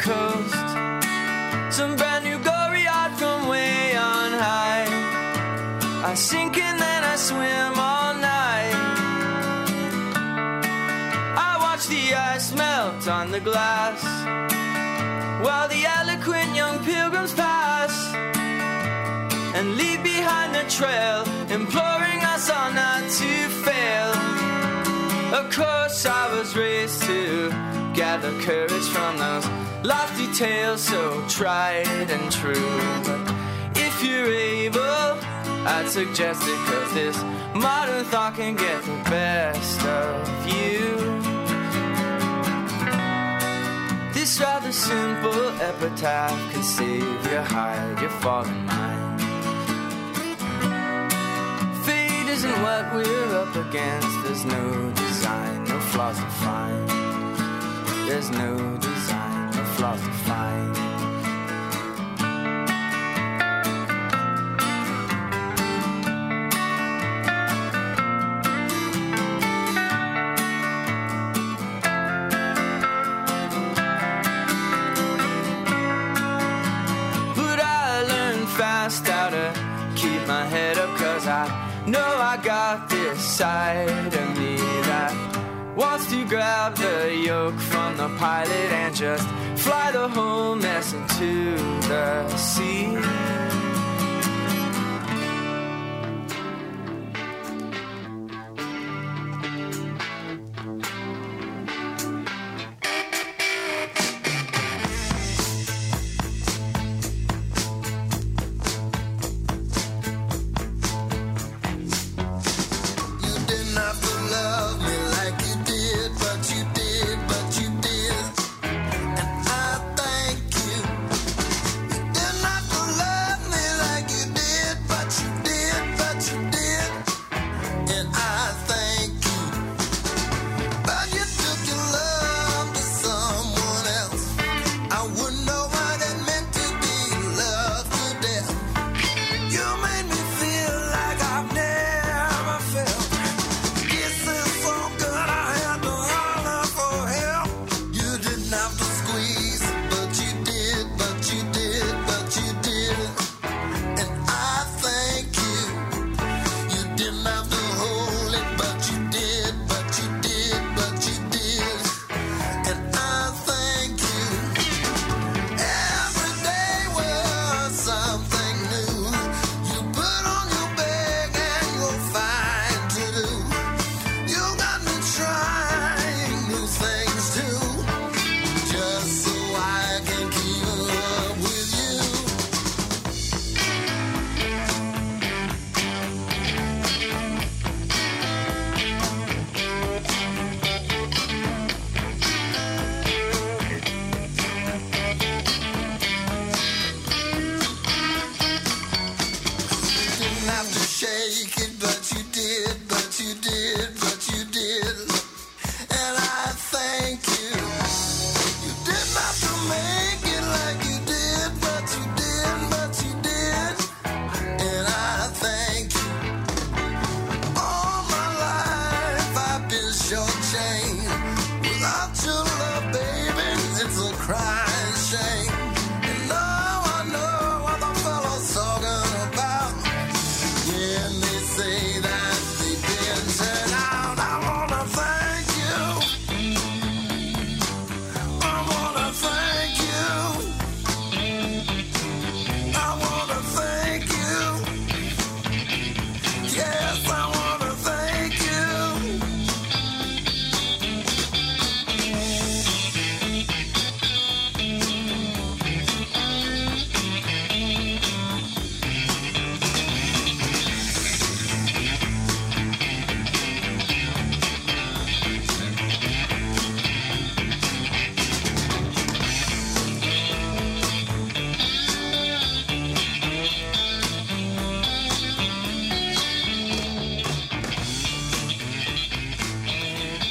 coast. Some brand new glory from way on high. I sink and then I swim all night. I watch the ice melt on the glass while the eloquent young pilgrims pass and leave behind the trail, imploring us all not to fail. Of course, I was raised to gather courage from those lofty tales so tried and true. But if you're able, I'd suggest it, cause this modern thought can get the best of you. This rather simple epitaph can save your hide, your fallen mind. Fate isn't what we're up against. There's no design, no flaws to find. There's no design, flaws to find. But I learned fast how to keep my head I know I got this side of me that wants to grab the yoke from the pilot and just fly the whole mess into the sea.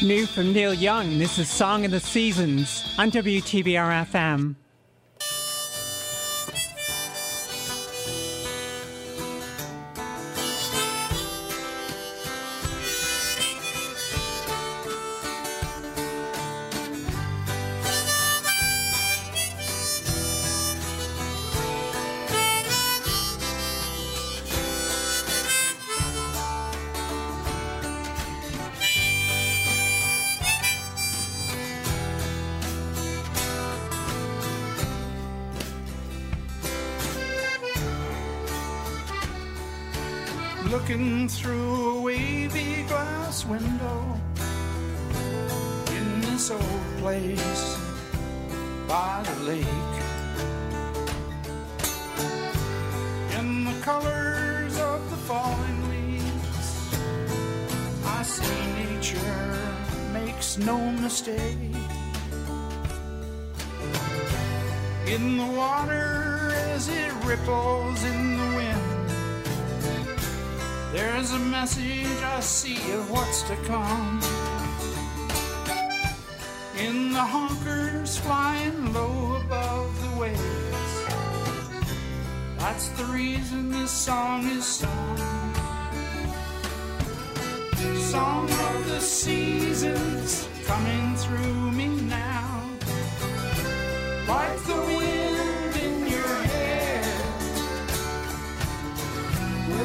New from Neil Young, this is Song of the Seasons on WTBR FM.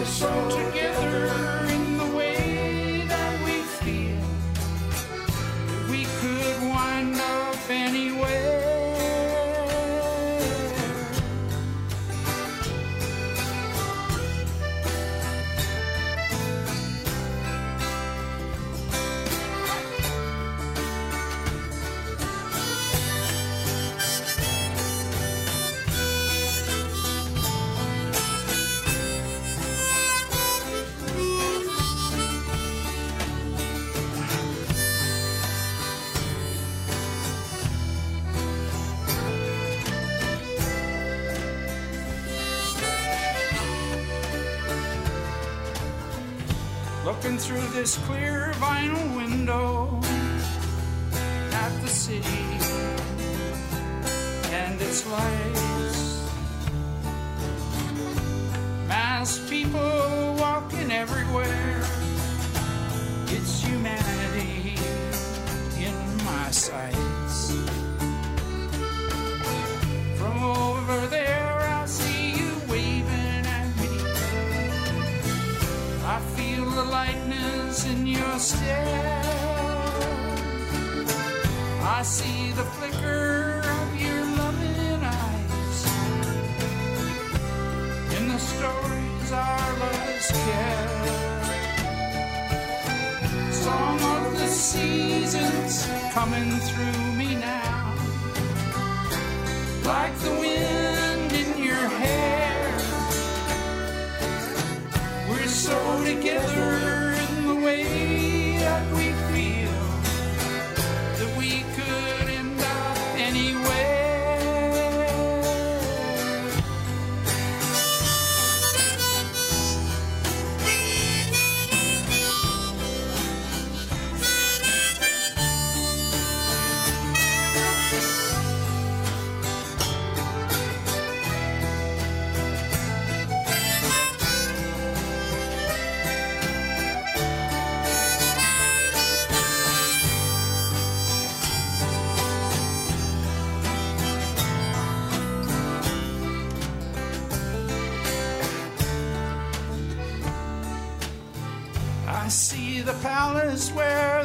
together. through this clear vinyl window at the city and its light.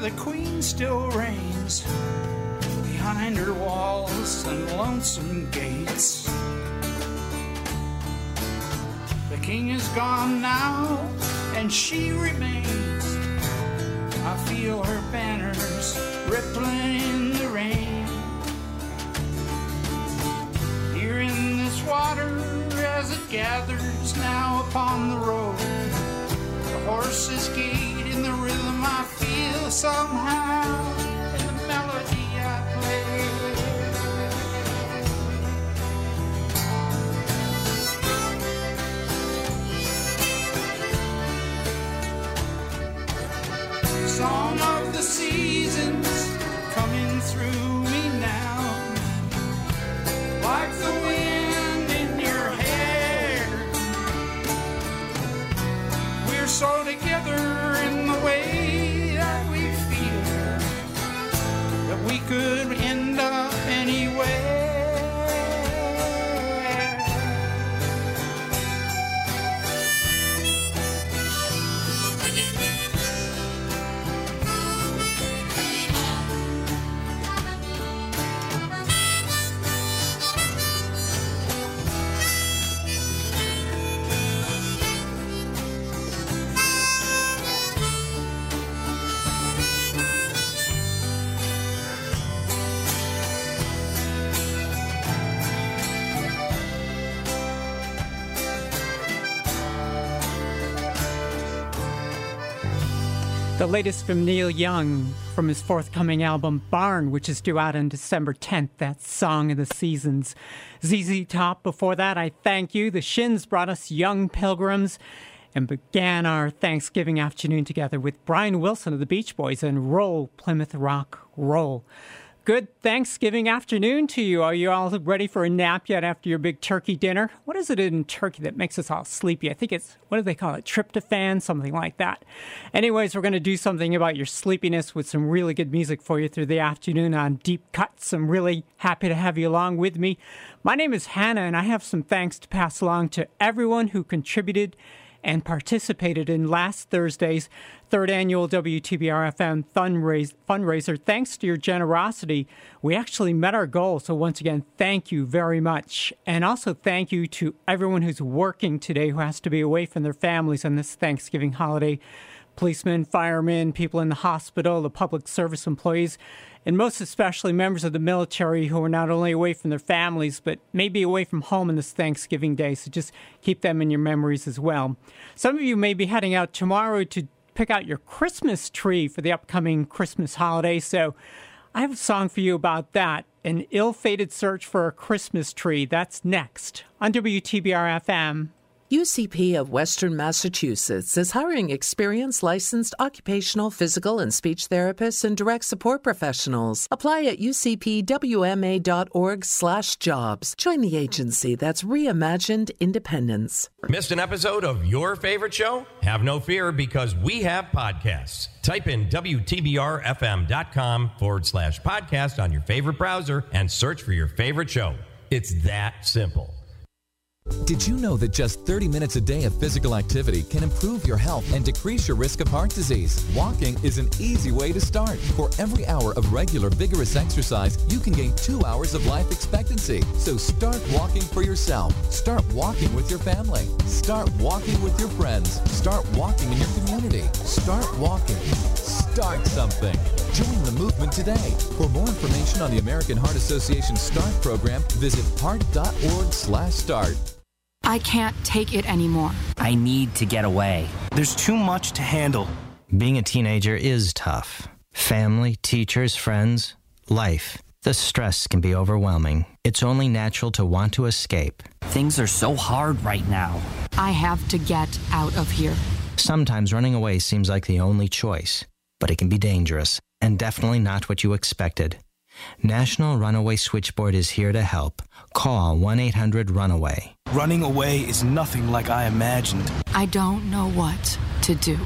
the queen still reigns behind her walls and lonesome gates. The king is gone now, and she remains. I feel her banners rippling in the rain. Here in this water, as it gathers now upon the road, the horses keep. Latest from Neil Young from his forthcoming album Barn, which is due out on December 10th. That Song of the Seasons. ZZ Top before that, I Thank You. The Shins brought us Young Pilgrims and began our Thanksgiving afternoon together with Brian Wilson of the Beach Boys and Roll Plymouth Rock Roll. Good Thanksgiving afternoon to you. Are you all ready for a nap yet after your big turkey dinner? What is it in turkey that makes us all sleepy? I think it's, what do they call it? Tryptophan, something like that. Anyways, we're going to do something about your sleepiness with some really good music for you through the afternoon on Deep Cuts. I'm really happy to have you along with me. My name is Hannah, and I have some thanks to pass along to everyone who contributed and participated in last Thursday's third annual WTBR FM fundraiser. Thanks to your generosity, we actually met our goal. So, once again, thank you very much. And also, thank you to everyone who's working today who has to be away from their families on this Thanksgiving holiday policemen, firemen, people in the hospital, the public service employees and most especially members of the military who are not only away from their families, but maybe away from home on this Thanksgiving Day. So just keep them in your memories as well. Some of you may be heading out tomorrow to pick out your Christmas tree for the upcoming Christmas holiday. So I have a song for you about that an ill fated search for a Christmas tree. That's next on WTBR FM UCP of Western Massachusetts is hiring experienced licensed occupational, physical, and speech therapists and direct support professionals. Apply at ucpwma.org/jobs. Join the agency that's reimagined independence. Missed an episode of your favorite show? Have no fear because we have podcasts. Type in WTBRFM.com forward slash podcast on your favorite browser and search for your favorite show. It's that simple. Did you know that just 30 minutes a day of physical activity can improve your health and decrease your risk of heart disease? Walking is an easy way to start. For every hour of regular vigorous exercise, you can gain two hours of life expectancy. So start walking for yourself. Start walking with your family. Start walking with your friends. Start walking in your community. Start walking. Start something. Join the movement today. For more information on the American Heart Association START program, visit heart.org/start. I can't take it anymore. I need to get away. There's too much to handle. Being a teenager is tough. Family, teachers, friends, life. The stress can be overwhelming. It's only natural to want to escape. Things are so hard right now. I have to get out of here. Sometimes running away seems like the only choice, but it can be dangerous and definitely not what you expected. National Runaway Switchboard is here to help. Call 1 800 Runaway. Running away is nothing like I imagined. I don't know what to do.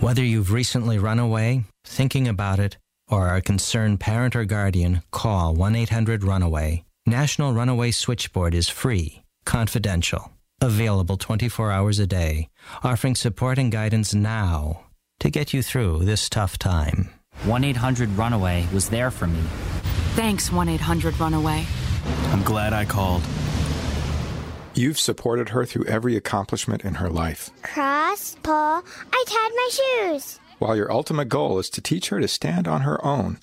Whether you've recently run away, thinking about it, or are a concerned parent or guardian, call 1 800 Runaway. National Runaway Switchboard is free, confidential, available 24 hours a day, offering support and guidance now to get you through this tough time. 1 800 Runaway was there for me. Thanks, 1 800 Runaway. I'm glad I called. You've supported her through every accomplishment in her life. Cross, pull, I tied my shoes. While your ultimate goal is to teach her to stand on her own.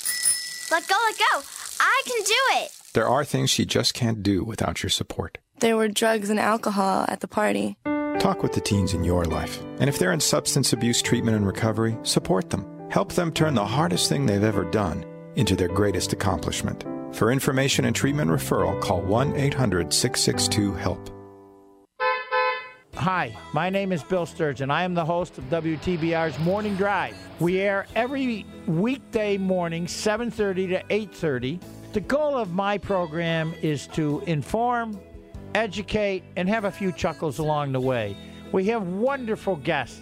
Let go, let go. I can do it. There are things she just can't do without your support. There were drugs and alcohol at the party. Talk with the teens in your life. And if they're in substance abuse treatment and recovery, support them. Help them turn the hardest thing they've ever done into their greatest accomplishment. For information and treatment referral, call 1 800 662 HELP. Hi, my name is Bill Sturgeon. I am the host of WTBR's Morning Drive. We air every weekday morning, 7:30 to 8:30. The goal of my program is to inform, educate, and have a few chuckles along the way. We have wonderful guests,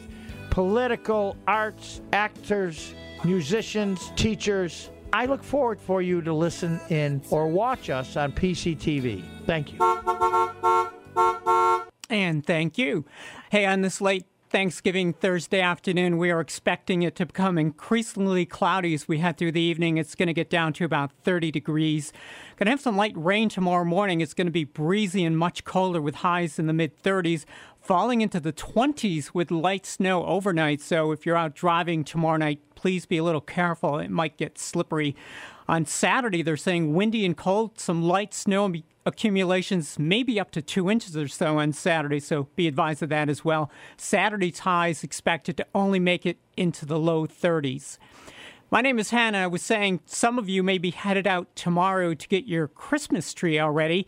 political, arts, actors, musicians, teachers. I look forward for you to listen in or watch us on PCTV. Thank you. And thank you. Hey, on this late Thanksgiving Thursday afternoon, we are expecting it to become increasingly cloudy as we head through the evening. It's going to get down to about 30 degrees. Going to have some light rain tomorrow morning. It's going to be breezy and much colder with highs in the mid 30s, falling into the 20s with light snow overnight. So if you're out driving tomorrow night, please be a little careful. It might get slippery. On Saturday, they're saying windy and cold, some light snow accumulations, maybe up to two inches or so on Saturday, so be advised of that as well. Saturday's highs expected to only make it into the low 30s. My name is Hannah. I was saying some of you may be headed out tomorrow to get your Christmas tree already.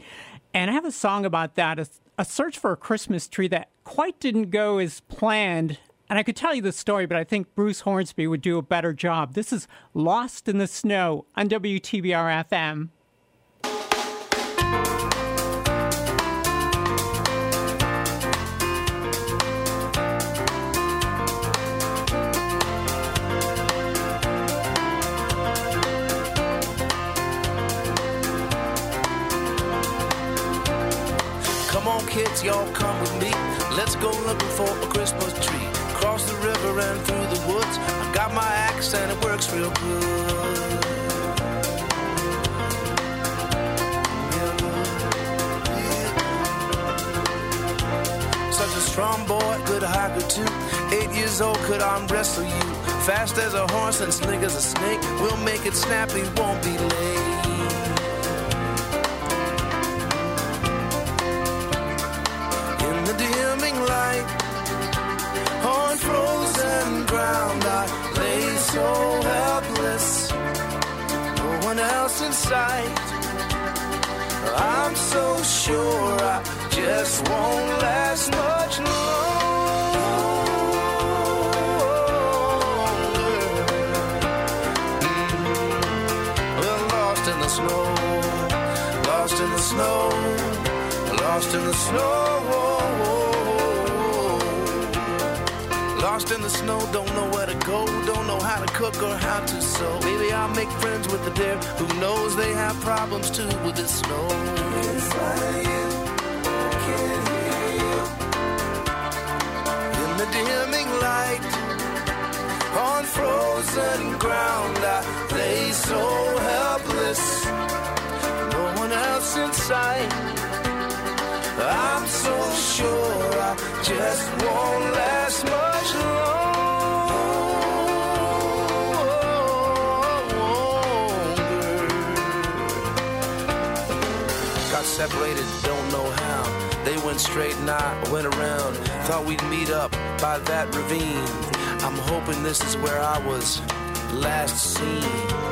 And I have a song about that a, a search for a Christmas tree that quite didn't go as planned. And I could tell you the story, but I think Bruce Hornsby would do a better job. This is Lost in the Snow on WTBR FM. I my and it works real good. Such a strong boy, good hiker too. Eight years old, could arm wrestle you. Fast as a horse and slick as a snake. We'll make it snappy, won't be late. in the dimming light on frozen ground. I lay so helpless. No one else in sight. I'm so sure I just won't last much longer. We're lost in the snow lost in the snow lost in the snow. Lost in the snow, don't know where to go, don't know how to cook or how to sew. Maybe I'll make friends with the deer, who knows they have problems too with the snow. In the dimming light, on frozen ground, I lay so helpless, no one else in sight. I'm so sure I just won't last much longer. Got separated, don't know how. They went straight and I went around. Thought we'd meet up by that ravine. I'm hoping this is where I was last seen.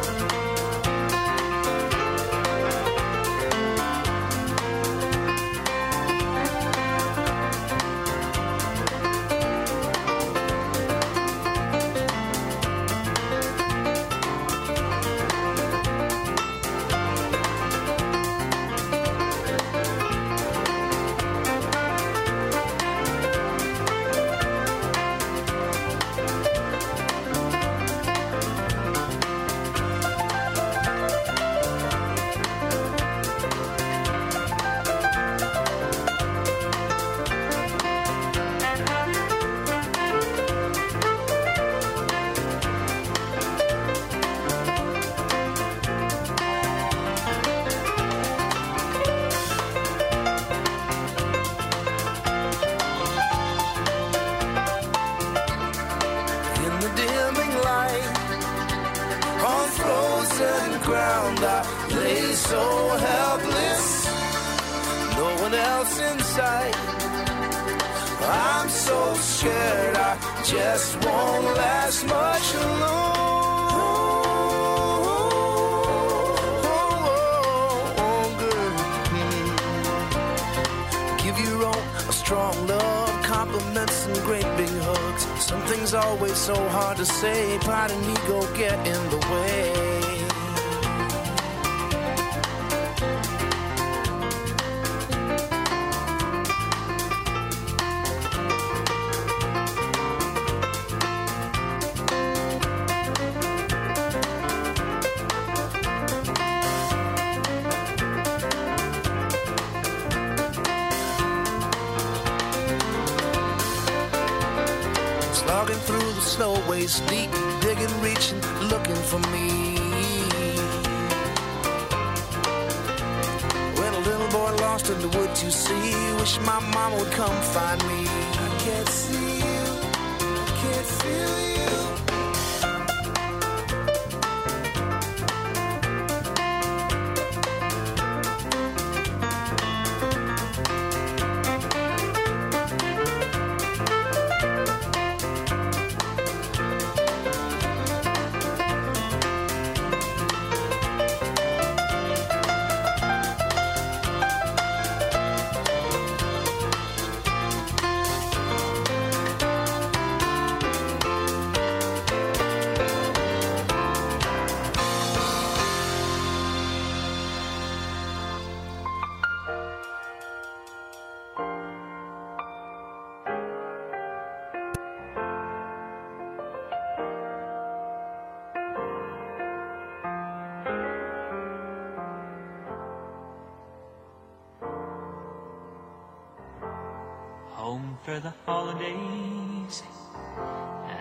days.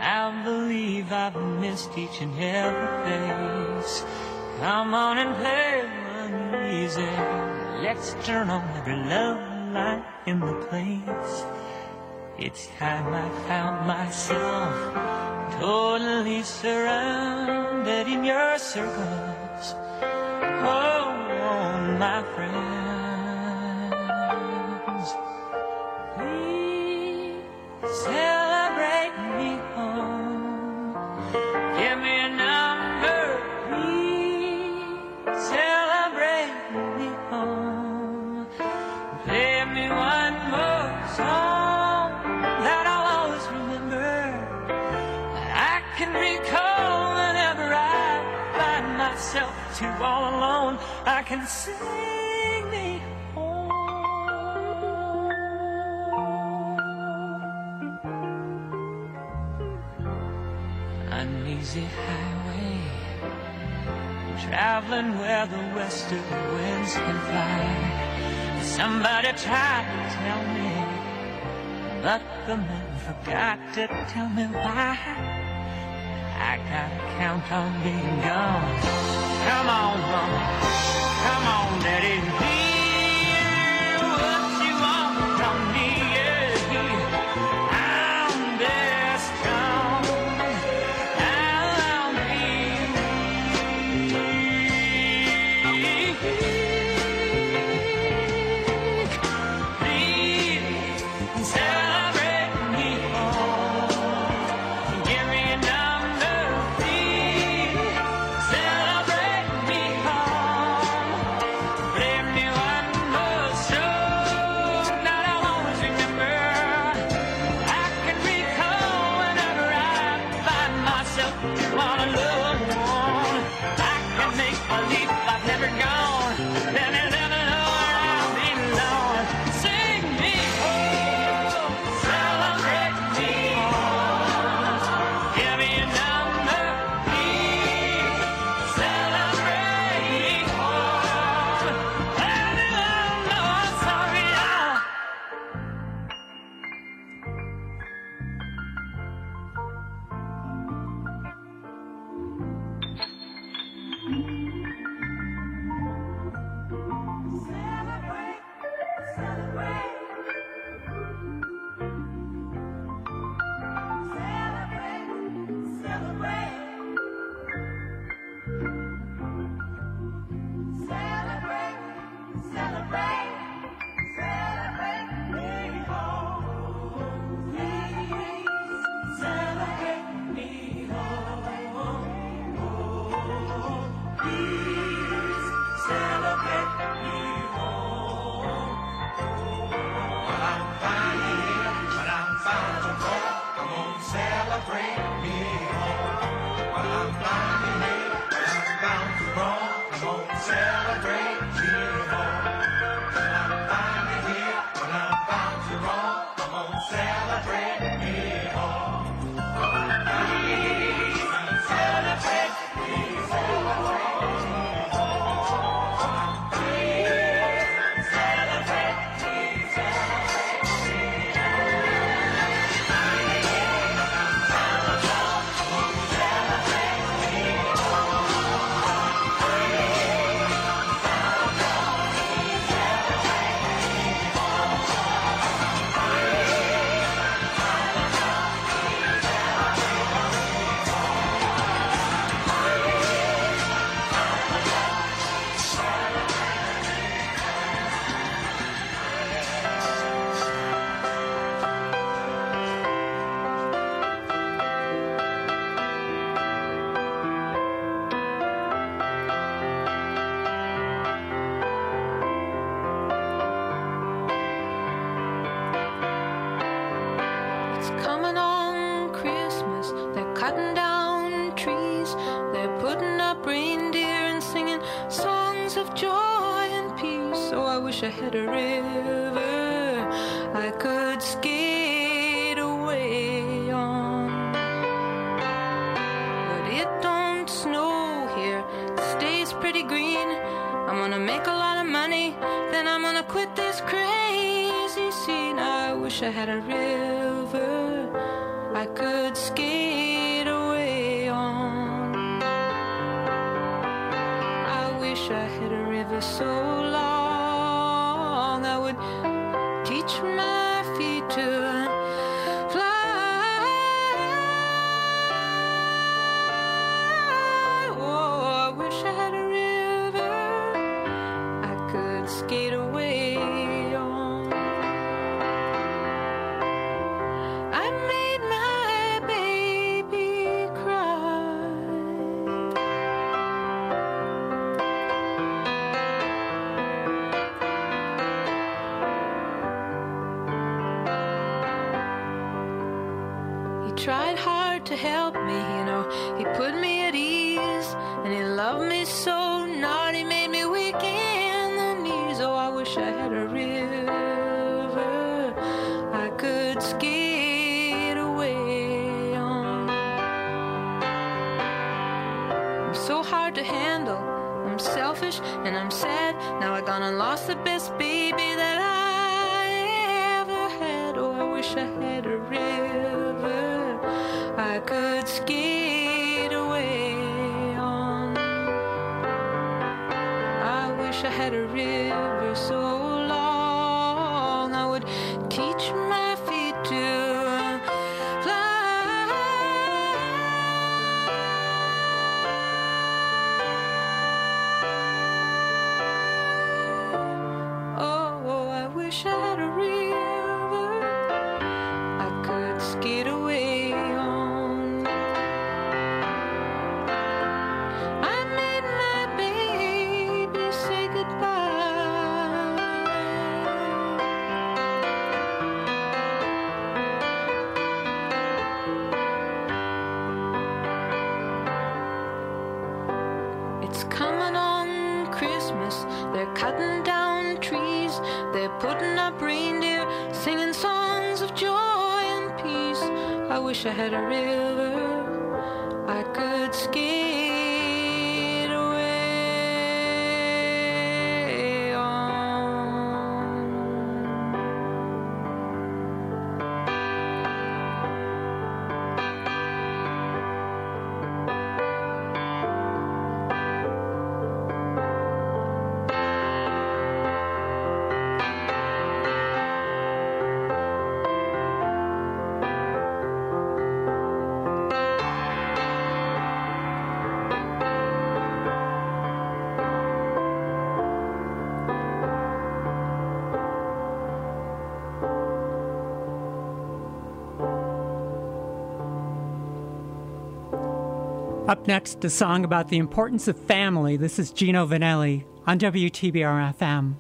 I believe I've missed each and every face. Come on and play uneasy. Let's turn on every love light in the place. It's time I found myself totally surrounded in your circles. Oh, oh my friend. sing me home. Highway, traveling where the western winds can fly. Somebody tried to tell me, but the man forgot to tell me why. I gotta count on being gone. Come on, mama. Come on, daddy. Up next, a song about the importance of family. This is Gino Vannelli on WTBR FM.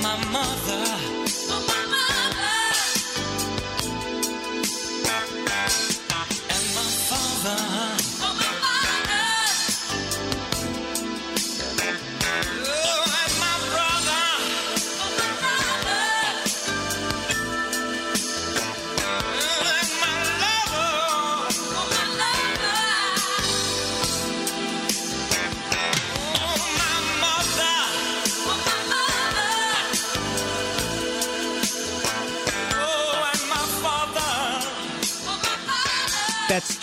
My mother.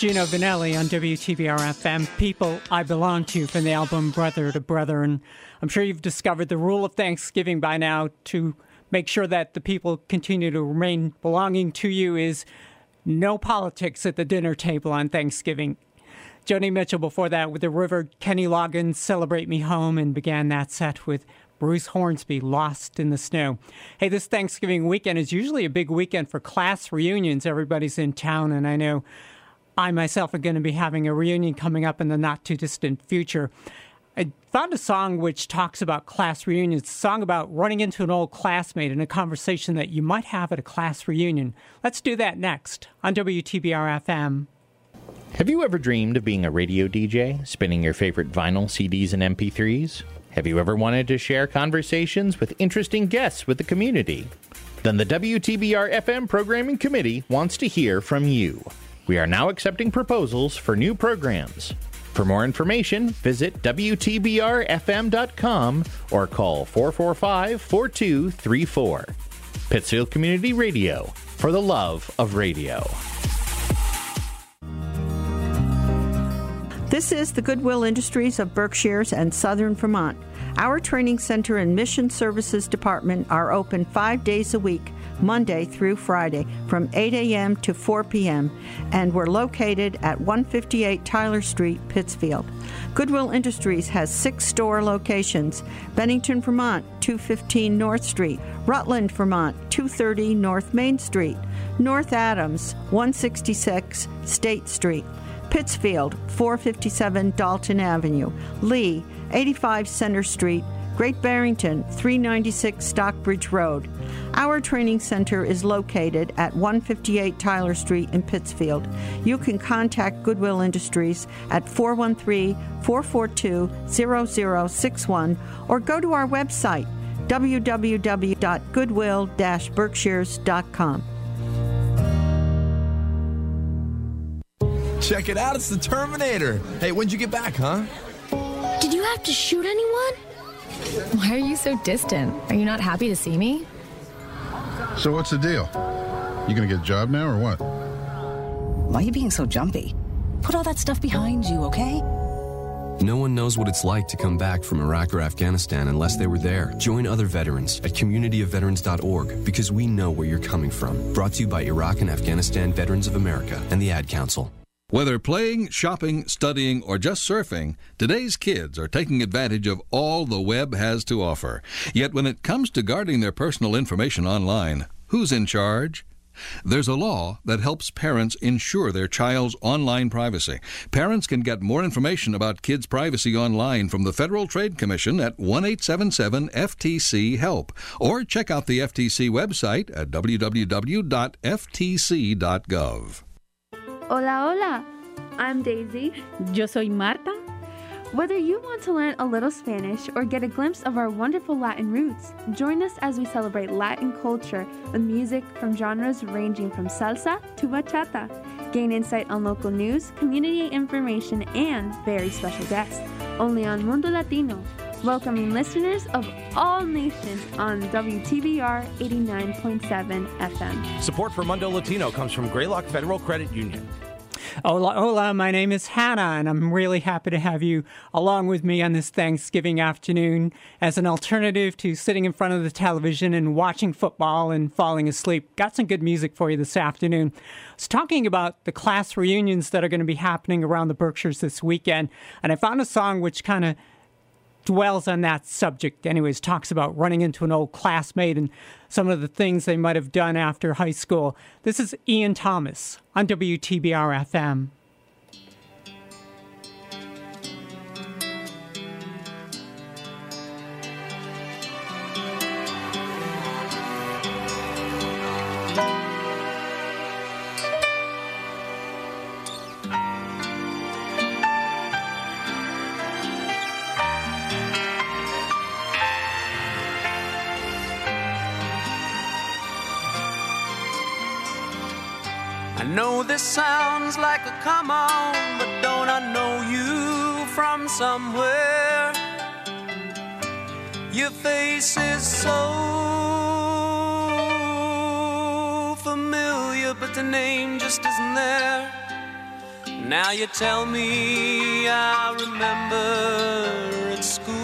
Gino Vannelli on WTBR FM. People I Belong to from the album Brother to Brother. And I'm sure you've discovered the rule of Thanksgiving by now to make sure that the people continue to remain belonging to you is no politics at the dinner table on Thanksgiving. Joni Mitchell before that with the River, Kenny Loggins, Celebrate Me Home, and began that set with Bruce Hornsby, Lost in the Snow. Hey, this Thanksgiving weekend is usually a big weekend for class reunions. Everybody's in town, and I know I myself are going to be having a reunion coming up in the not too distant future. I found a song which talks about class reunions, a song about running into an old classmate in a conversation that you might have at a class reunion. Let's do that next on WTBR FM. Have you ever dreamed of being a radio DJ, spinning your favorite vinyl, CDs, and MP3s? Have you ever wanted to share conversations with interesting guests with the community? Then the WTBR FM Programming Committee wants to hear from you. We are now accepting proposals for new programs. For more information, visit WTBRFM.com or call 445 4234. Pittsfield Community Radio, for the love of radio. This is the Goodwill Industries of Berkshires and Southern Vermont. Our training center and mission services department are open five days a week, Monday through Friday, from 8 a.m. to 4 p.m., and we're located at 158 Tyler Street, Pittsfield. Goodwill Industries has six store locations Bennington, Vermont, 215 North Street, Rutland, Vermont, 230 North Main Street, North Adams, 166 State Street. Pittsfield, 457 Dalton Avenue, Lee, 85 Center Street, Great Barrington, 396 Stockbridge Road. Our training center is located at 158 Tyler Street in Pittsfield. You can contact Goodwill Industries at 413 442 0061 or go to our website www.goodwill berkshires.com. Check it out, it's the Terminator. Hey, when'd you get back, huh? Did you have to shoot anyone? Why are you so distant? Are you not happy to see me? So what's the deal? You gonna get a job now or what? Why are you being so jumpy? Put all that stuff behind you, okay? No one knows what it's like to come back from Iraq or Afghanistan unless they were there. Join other veterans at communityofveterans.org because we know where you're coming from. Brought to you by Iraq and Afghanistan Veterans of America and the Ad Council. Whether playing, shopping, studying, or just surfing, today's kids are taking advantage of all the web has to offer. Yet when it comes to guarding their personal information online, who's in charge? There's a law that helps parents ensure their child's online privacy. Parents can get more information about kids' privacy online from the Federal Trade Commission at 1 877 FTC HELP or check out the FTC website at www.ftc.gov. Hola, hola. I'm Daisy. Yo soy Marta. Whether you want to learn a little Spanish or get a glimpse of our wonderful Latin roots, join us as we celebrate Latin culture with music from genres ranging from salsa to bachata. Gain insight on local news, community information, and very special guests. Only on Mundo Latino, welcoming listeners of all nations on WTBR 89.7 FM. Support for Mundo Latino comes from Greylock Federal Credit Union. Hola, hola, my name is Hannah, and I'm really happy to have you along with me on this Thanksgiving afternoon as an alternative to sitting in front of the television and watching football and falling asleep. Got some good music for you this afternoon. I was talking about the class reunions that are going to be happening around the Berkshires this weekend, and I found a song which kind of dwells on that subject. Anyways, talks about running into an old classmate and some of the things they might have done after high school. This is Ian Thomas on WTBR FM. This sounds like a come on, but don't I know you from somewhere? Your face is so familiar, but the name just isn't there. Now you tell me I remember at school.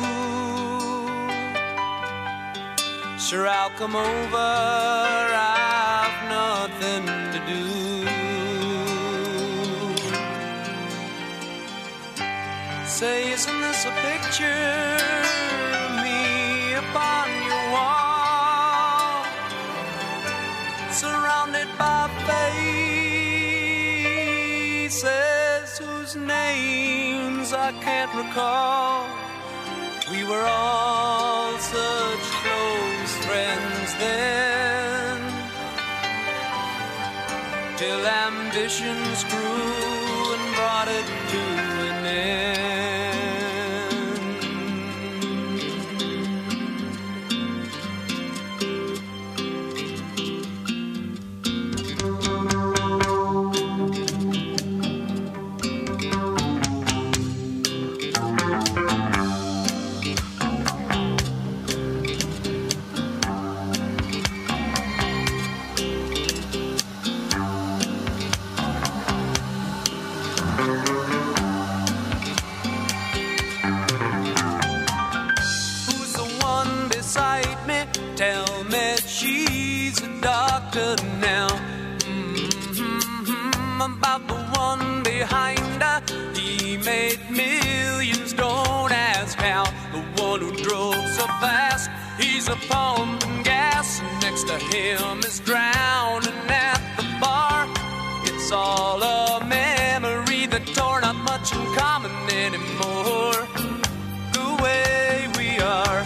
Sure, I'll come over, I've Say, isn't this a picture of me upon your wall? Surrounded by faces whose names I can't recall. We were all such close friends then. Till ambitions grew and brought it to an end. About the one behind her, he made millions. Don't ask how. The one who drove so fast, he's a pumping gas. Next to him is drowning at the bar. It's all a memory that tore not much in common anymore the way we are,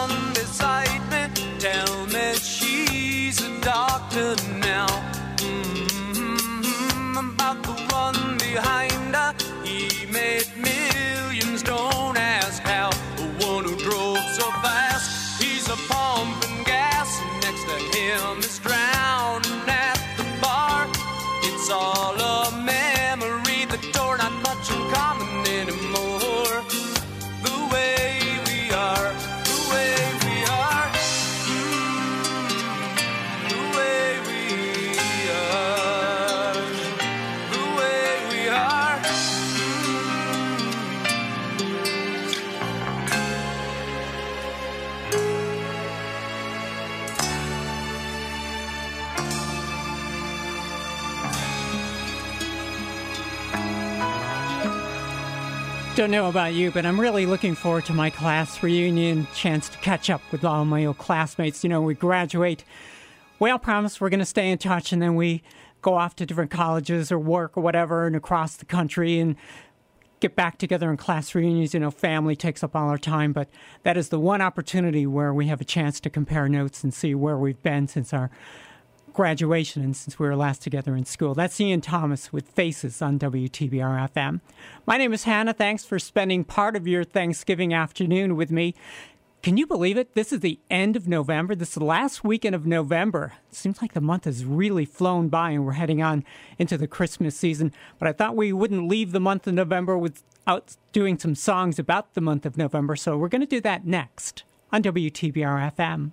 one beside me. Tell me she's a doctor know about you, but I'm really looking forward to my class reunion, chance to catch up with all my old classmates. You know, we graduate. We all promise we're going to stay in touch, and then we go off to different colleges or work or whatever, and across the country, and get back together in class reunions. You know, family takes up all our time, but that is the one opportunity where we have a chance to compare notes and see where we've been since our graduation and since we were last together in school. That's Ian Thomas with Faces on WTBR FM. My name is Hannah. Thanks for spending part of your Thanksgiving afternoon with me. Can you believe it? This is the end of November. This is the last weekend of November. It seems like the month has really flown by and we're heading on into the Christmas season. But I thought we wouldn't leave the month of November without doing some songs about the month of November. So we're going to do that next on WTBR FM.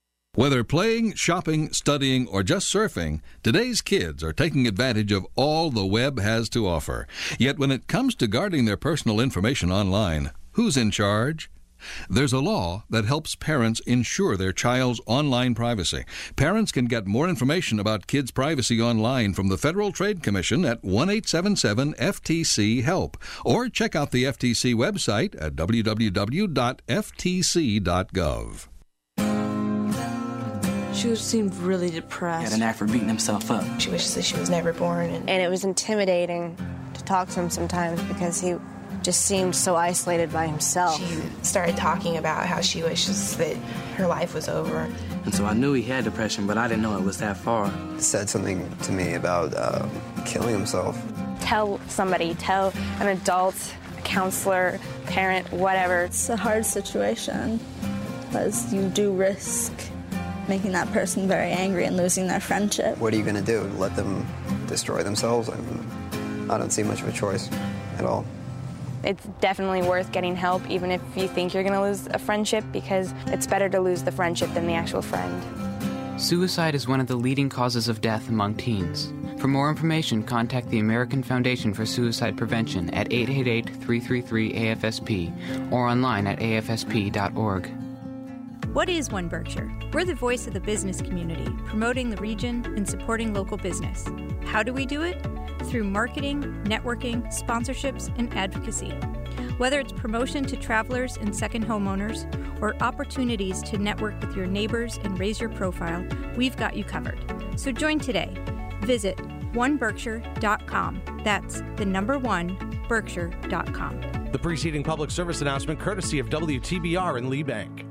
Whether playing, shopping, studying, or just surfing, today's kids are taking advantage of all the web has to offer. Yet when it comes to guarding their personal information online, who's in charge? There's a law that helps parents ensure their child's online privacy. Parents can get more information about kids' privacy online from the Federal Trade Commission at 1 877 FTC HELP or check out the FTC website at www.ftc.gov. She seemed really depressed. He had an knack for beating himself up. She wishes that she was never born. And, and it was intimidating to talk to him sometimes because he just seemed so isolated by himself. She started talking about how she wishes that her life was over. And so I knew he had depression, but I didn't know it was that far. Said something to me about uh, killing himself. Tell somebody, tell an adult, a counselor, parent, whatever. It's a hard situation because you do risk making that person very angry and losing their friendship. What are you going to do? Let them destroy themselves? I, mean, I don't see much of a choice at all. It's definitely worth getting help, even if you think you're going to lose a friendship, because it's better to lose the friendship than the actual friend. Suicide is one of the leading causes of death among teens. For more information, contact the American Foundation for Suicide Prevention at 888 333 AFSP or online at afsp.org. What is One Berkshire? We're the voice of the business community, promoting the region and supporting local business. How do we do it? Through marketing, networking, sponsorships, and advocacy. Whether it's promotion to travelers and second homeowners, or opportunities to network with your neighbors and raise your profile, we've got you covered. So join today. Visit oneberkshire.com. That's the number one, berkshire.com. The preceding public service announcement courtesy of WTBR and Lee Bank.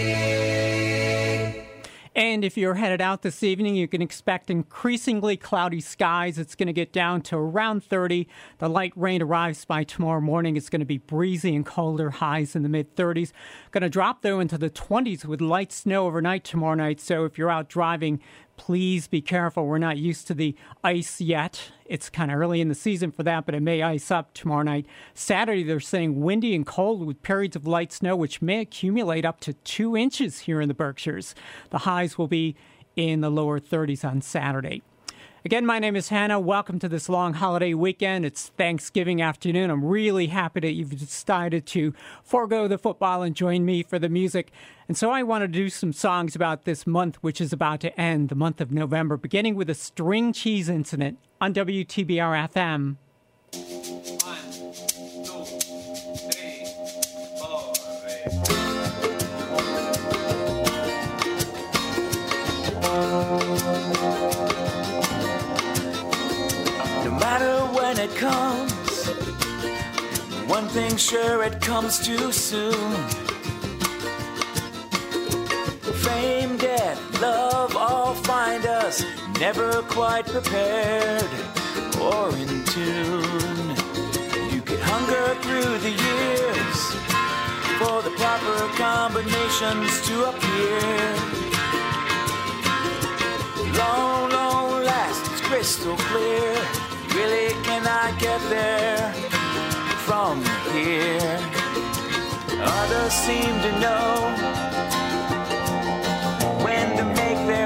And if you're headed out this evening, you can expect increasingly cloudy skies. It's going to get down to around 30. The light rain arrives by tomorrow morning. It's going to be breezy and colder, highs in the mid 30s. Going to drop, though, into the 20s with light snow overnight tomorrow night. So if you're out driving, please be careful. We're not used to the ice yet. It's kind of early in the season for that, but it may ice up tomorrow night. Saturday, they're saying windy and cold with periods of light snow, which may accumulate up to two inches here in the Berkshires. The highs will be in the lower 30s on Saturday. Again, my name is Hannah. Welcome to this long holiday weekend. It's Thanksgiving afternoon. I'm really happy that you've decided to forego the football and join me for the music. And so I want to do some songs about this month, which is about to end, the month of November, beginning with a string cheese incident on WTBR FM. It comes, one thing sure it comes too soon. Fame, death, love all find us never quite prepared or in tune. You get hunger through the years for the proper combinations to appear. Long, long last, it's crystal clear. Really cannot get there from here. Others seem to know when to make their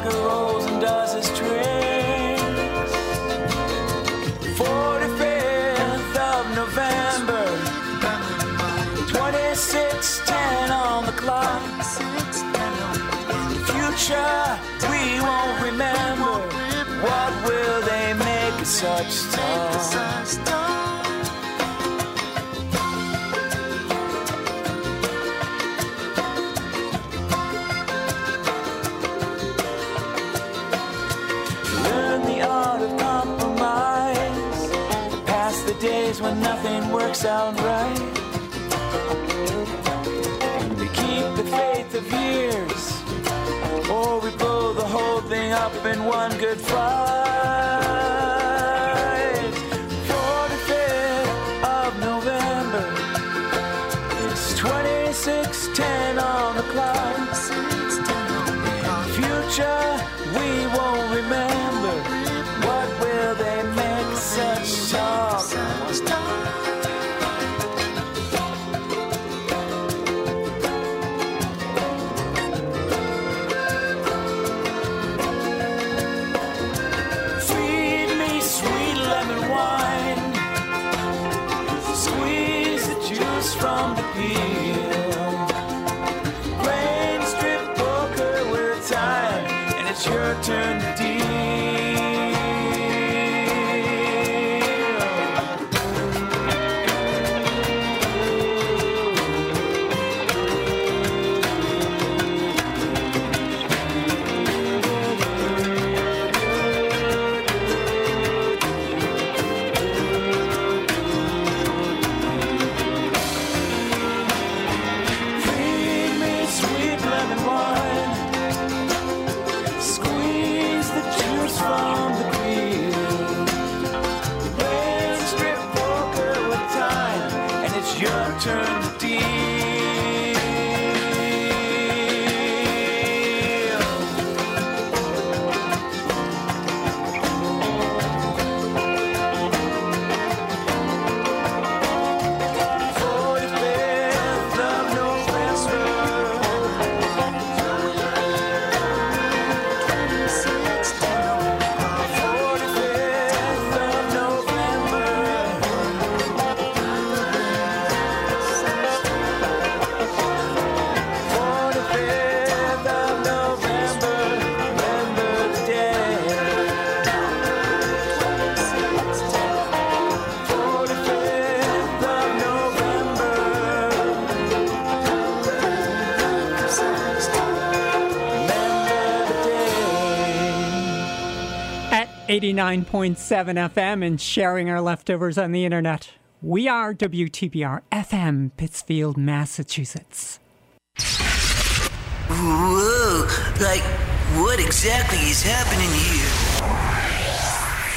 tiger rolls and does his tricks. 45th of November, 2610 on the clock. The future we won't remember. What will they make of such talk? Out right. We keep the faith of years, or we blow the whole thing up in one good fight. 89.7 FM and sharing our leftovers on the internet. We are WTBR FM, Pittsfield, Massachusetts. Whoa, like, what exactly is happening here?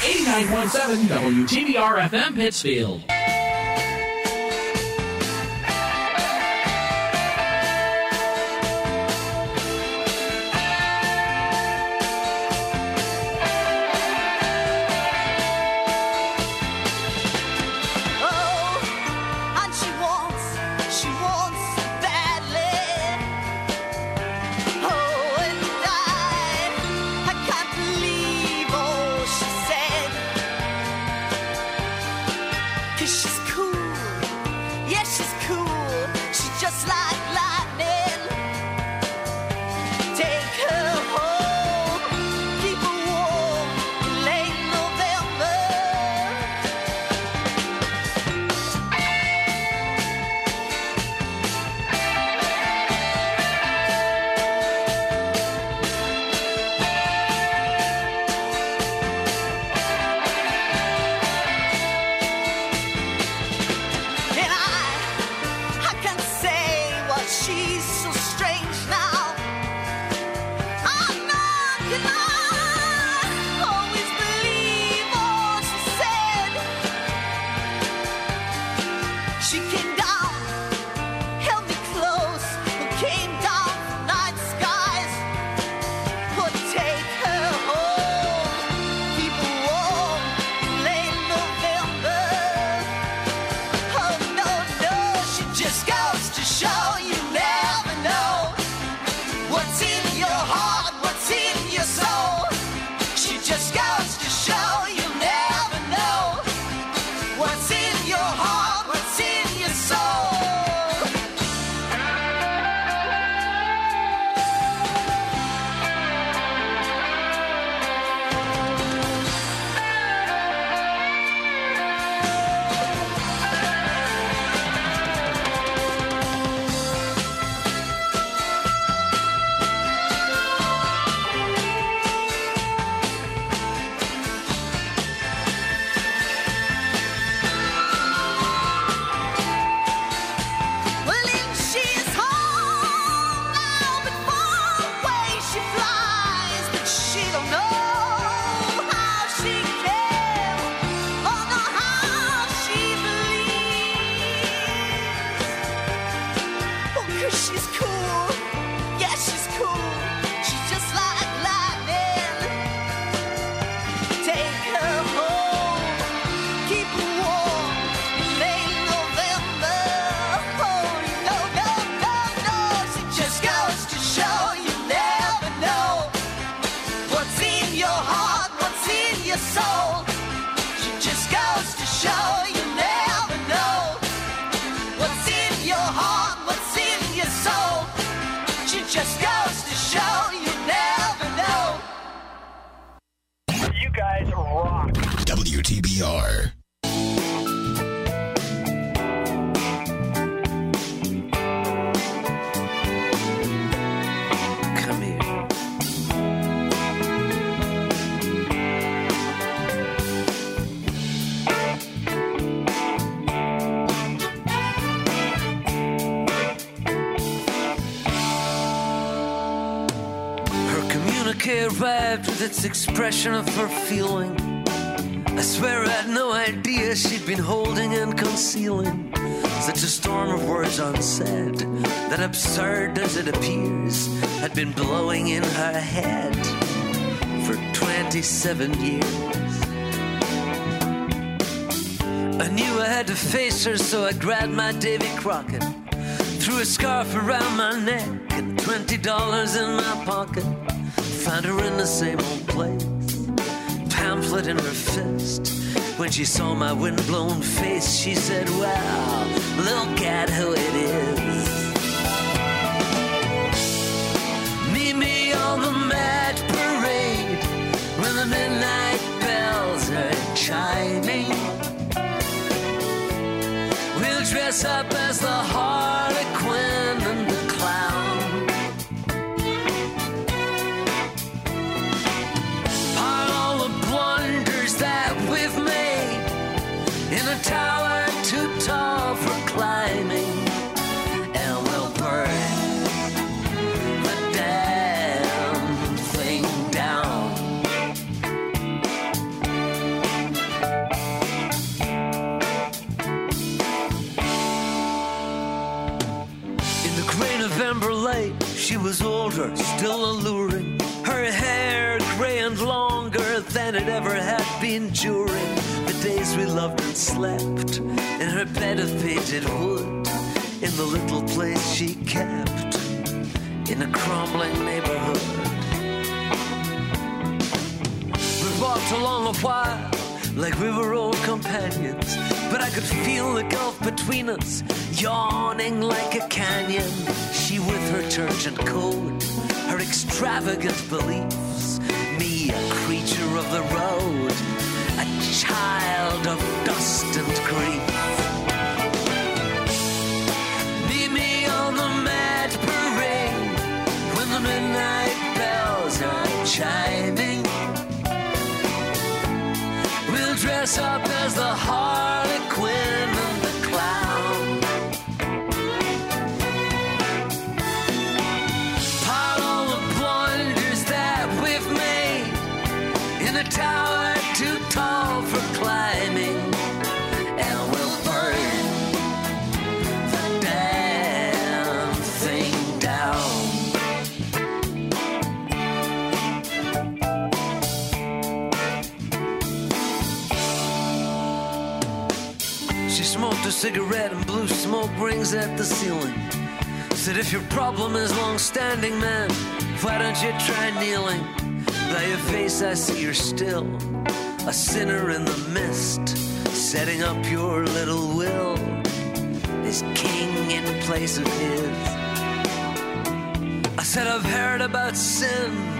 89.7 WTBR FM Pittsfield. Its expression of her feeling. I swear I had no idea she'd been holding and concealing such a storm of words unsaid that absurd as it appears had been blowing in her head for 27 years. I knew I had to face her, so I grabbed my Davy Crockett, threw a scarf around my neck, and twenty dollars in my pocket. Found her in the same old place, pamphlet in her fist. When she saw my windblown face, she said, Wow, look at who it is. Meet me on the mad parade when the midnight bells are chiming. We'll dress up as the Harlequin bed of painted wood, in the little place she kept in a crumbling neighborhood. We walked along a while like we were old companions, but I could feel the gulf between us yawning like a canyon. She with her and code, her extravagant beliefs, me a creature of the road, a child of dust and grief. Midnight bells are chiming. We'll dress up as the rings at the ceiling. Said, if your problem is long standing, man, why don't you try kneeling? By your face, I see you're still a sinner in the mist, setting up your little will Is king in place of his. I said, I've heard about sin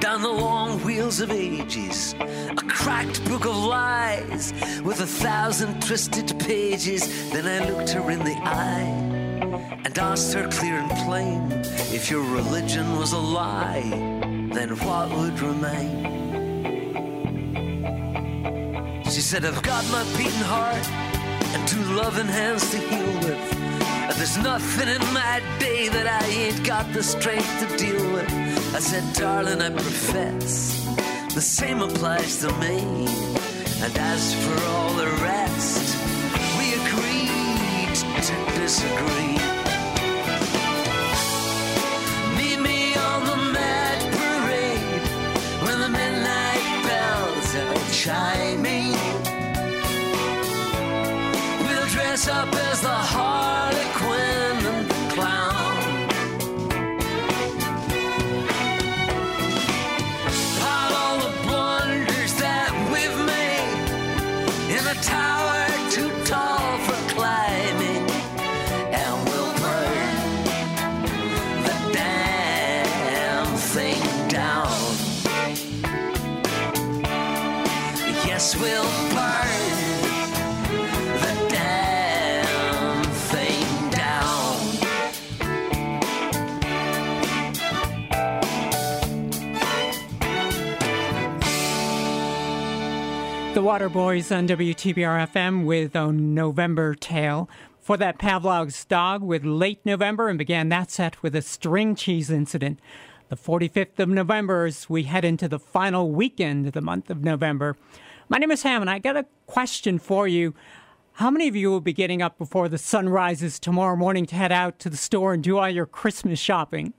down the long wheels of ages. A cracked book of lies with a thousand twisted pages. Then I looked her in the eye and asked her clear and plain if your religion was a lie, then what would remain? She said, I've got my beating heart and two loving hands to heal with. And there's nothing in my day that I ain't got the strength to deal with. I said, darling, I profess the same applies to me. And as for all the rest, we agreed to disagree. Meet me on the mad parade when the midnight bells are chiming. We'll dress up as the Harley Waterboys on WTBR FM with a November Tale. For that Pavlov's Dog with Late November and began that set with a string cheese incident. The 45th of November as we head into the final weekend of the month of November. My name is Ham and I got a question for you. How many of you will be getting up before the sun rises tomorrow morning to head out to the store and do all your Christmas shopping?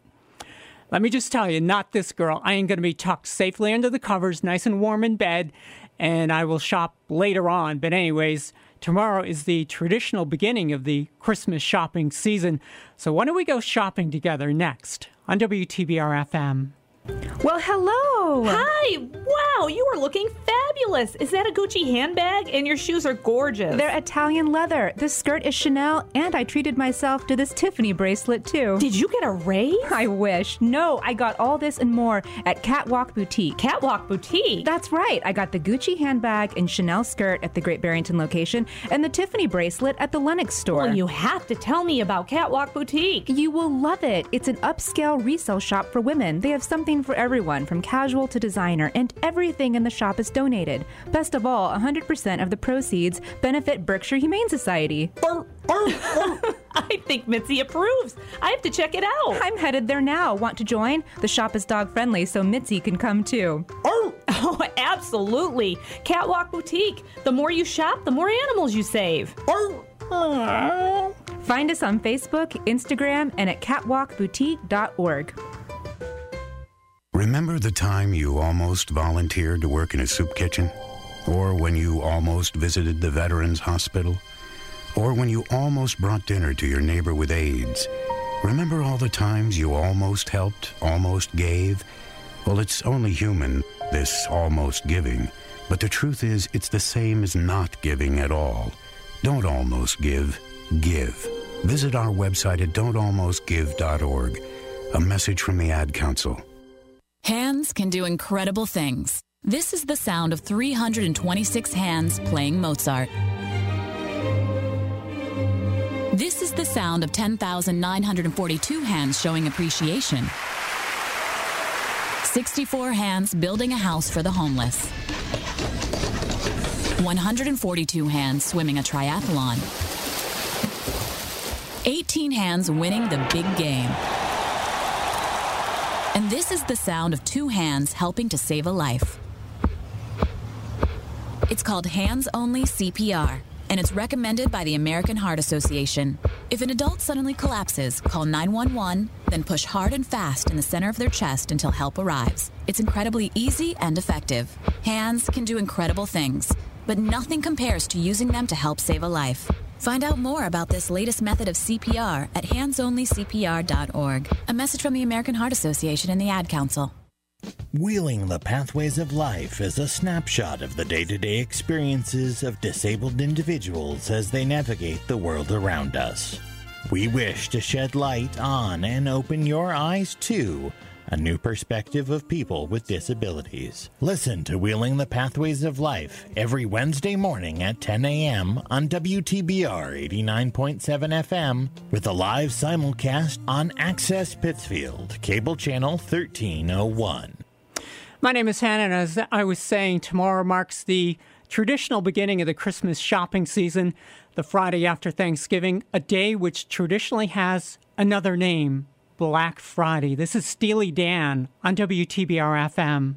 Let me just tell you, not this girl. I ain't going to be tucked safely under the covers, nice and warm in bed, and I will shop later on. But, anyways, tomorrow is the traditional beginning of the Christmas shopping season. So, why don't we go shopping together next on WTBR FM? Well, hello. Hi. Wow, you are looking fabulous. Is that a Gucci handbag? And your shoes are gorgeous. They're Italian leather. This skirt is Chanel, and I treated myself to this Tiffany bracelet too. Did you get a raise? I wish. No, I got all this and more at Catwalk Boutique. Catwalk Boutique? That's right. I got the Gucci handbag and Chanel skirt at the Great Barrington location and the Tiffany bracelet at the Lenox store. Well, you have to tell me about Catwalk Boutique. You will love it. It's an upscale resale shop for women. They have something for everyone, from casual to designer, and everything in the shop is donated. Best of all, 100% of the proceeds benefit Berkshire Humane Society. I think Mitzi approves. I have to check it out. I'm headed there now. Want to join? The shop is dog friendly, so Mitzi can come too. Oh, absolutely. Catwalk Boutique. The more you shop, the more animals you save. Find us on Facebook, Instagram, and at catwalkboutique.org. Remember the time you almost volunteered to work in a soup kitchen? Or when you almost visited the Veterans Hospital? Or when you almost brought dinner to your neighbor with AIDS? Remember all the times you almost helped, almost gave? Well, it's only human, this almost giving. But the truth is, it's the same as not giving at all. Don't almost give, give. Visit our website at don'talmostgive.org. A message from the Ad Council. Hands can do incredible things. This is the sound of 326 hands playing Mozart. This is the sound of 10,942 hands showing appreciation. 64 hands building a house for the homeless. 142 hands swimming a triathlon. 18 hands winning the big game. And this is the sound of two hands helping to save a life. It's called Hands Only CPR, and it's recommended by the American Heart Association. If an adult suddenly collapses, call 911, then push hard and fast in the center of their chest until help arrives. It's incredibly easy and effective. Hands can do incredible things, but nothing compares to using them to help save a life. Find out more about this latest method of CPR at handsonlycpr.org. A message from the American Heart Association and the Ad Council. Wheeling the Pathways of Life is a snapshot of the day to day experiences of disabled individuals as they navigate the world around us. We wish to shed light on and open your eyes to a new perspective of people with disabilities. Listen to Wheeling the Pathways of Life every Wednesday morning at 10 a.m. on WTBR 89.7 FM with a live simulcast on Access Pittsfield, cable channel 1301. My name is Hannah, and as I was saying, tomorrow marks the traditional beginning of the Christmas shopping season, the Friday after Thanksgiving, a day which traditionally has another name Black Friday. This is Steely Dan on WTBR FM.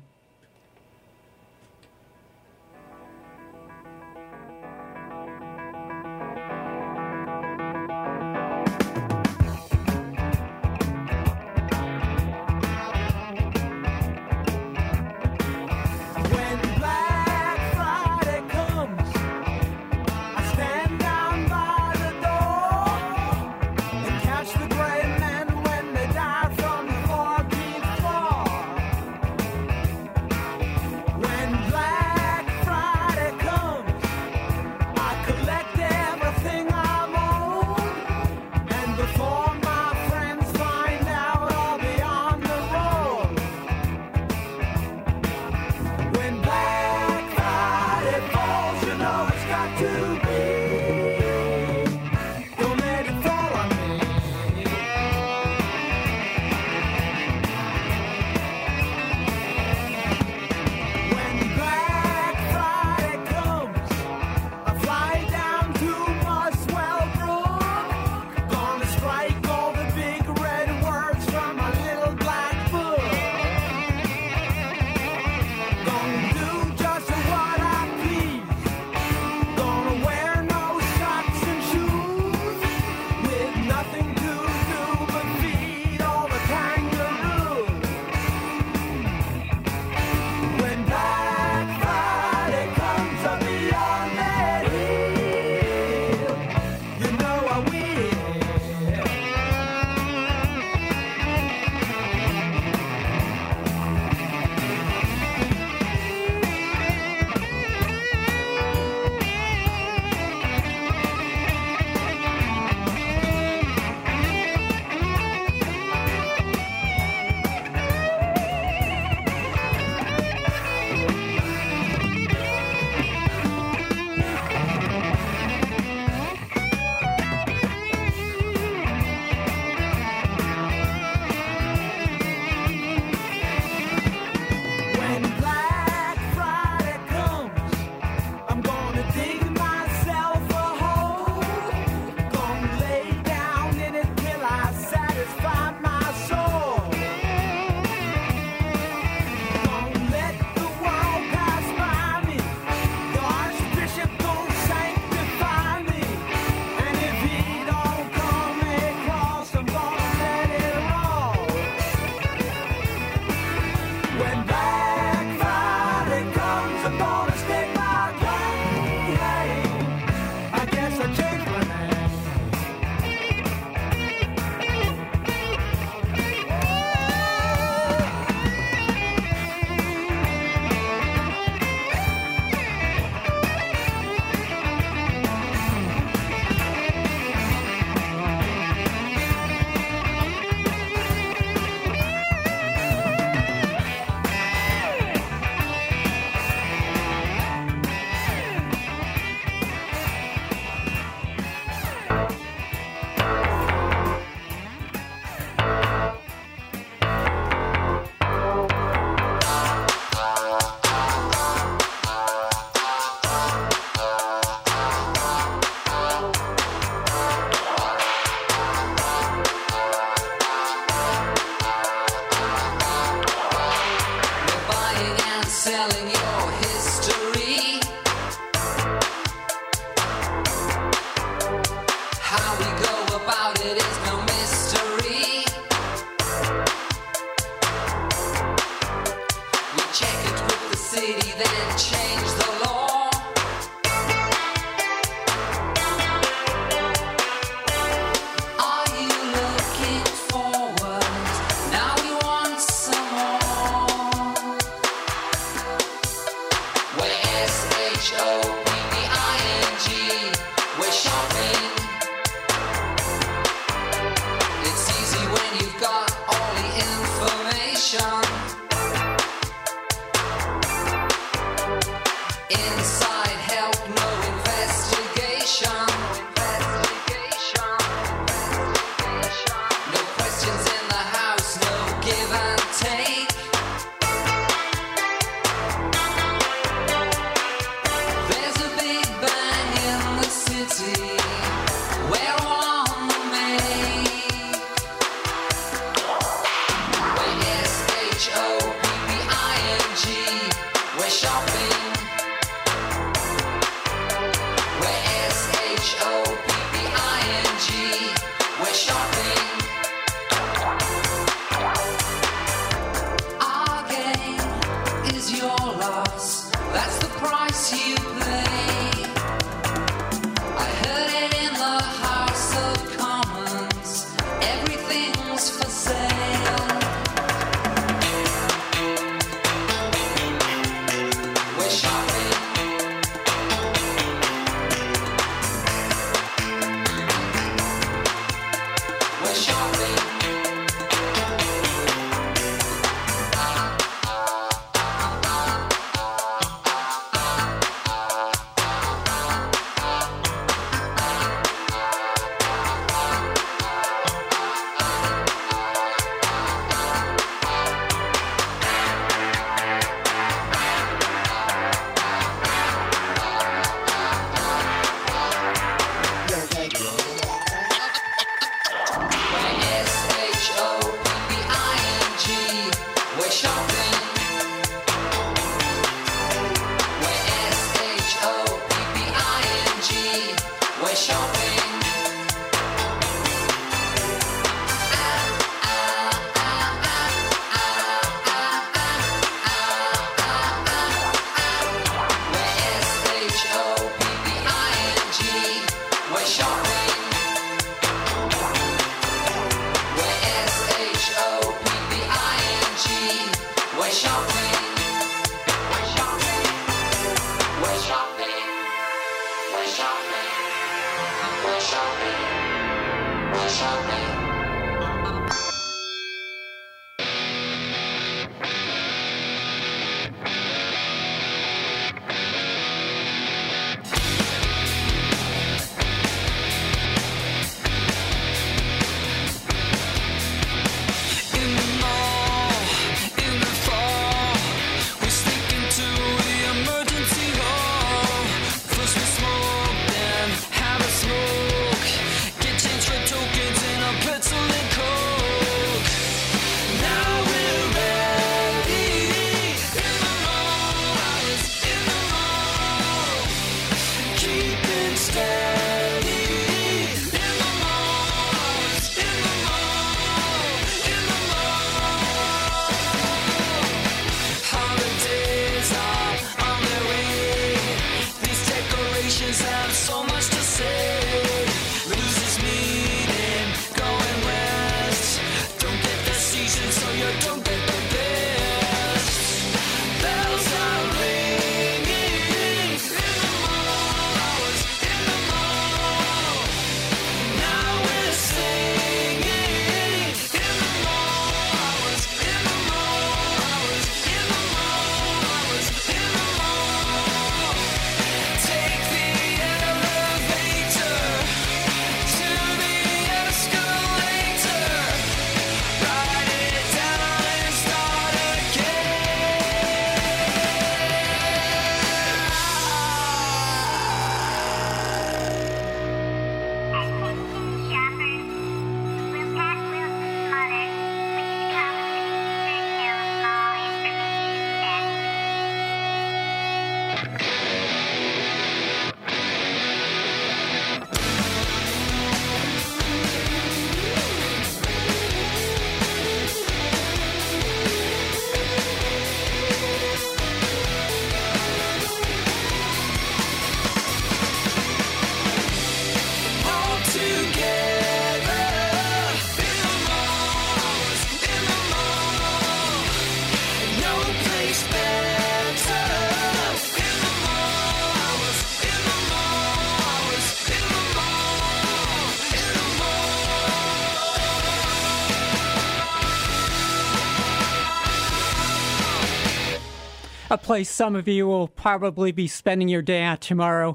Place some of you will probably be spending your day at tomorrow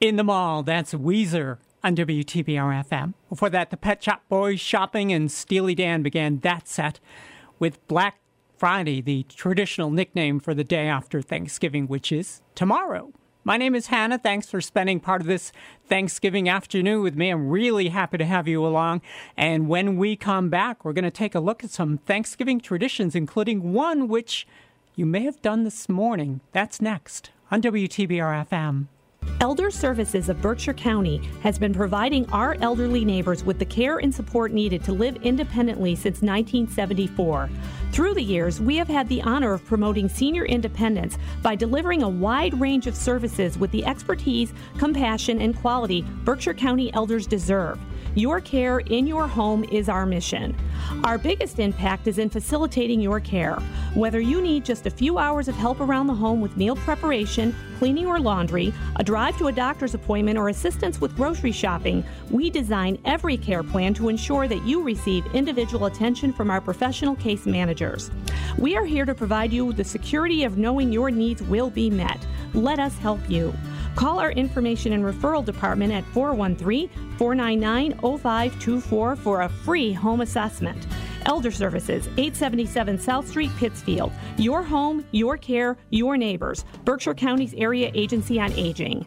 in the mall. That's Weezer on WTBR FM. Before that, the Pet Shop Boys shopping and Steely Dan began that set with Black Friday, the traditional nickname for the day after Thanksgiving, which is tomorrow. My name is Hannah. Thanks for spending part of this Thanksgiving afternoon with me. I'm really happy to have you along. And when we come back, we're going to take a look at some Thanksgiving traditions, including one which you may have done this morning. That's next on WTBR FM. Elder Services of Berkshire County has been providing our elderly neighbors with the care and support needed to live independently since 1974. Through the years, we have had the honor of promoting senior independence by delivering a wide range of services with the expertise, compassion, and quality Berkshire County elders deserve. Your care in your home is our mission. Our biggest impact is in facilitating your care. Whether you need just a few hours of help around the home with meal preparation, cleaning, or laundry, a drive to a doctor's appointment, or assistance with grocery shopping, we design every care plan to ensure that you receive individual attention from our professional case managers. We are here to provide you with the security of knowing your needs will be met. Let us help you. Call our information and referral department at 413 499 0524 for a free home assessment. Elder Services, 877 South Street, Pittsfield. Your home, your care, your neighbors. Berkshire County's Area Agency on Aging.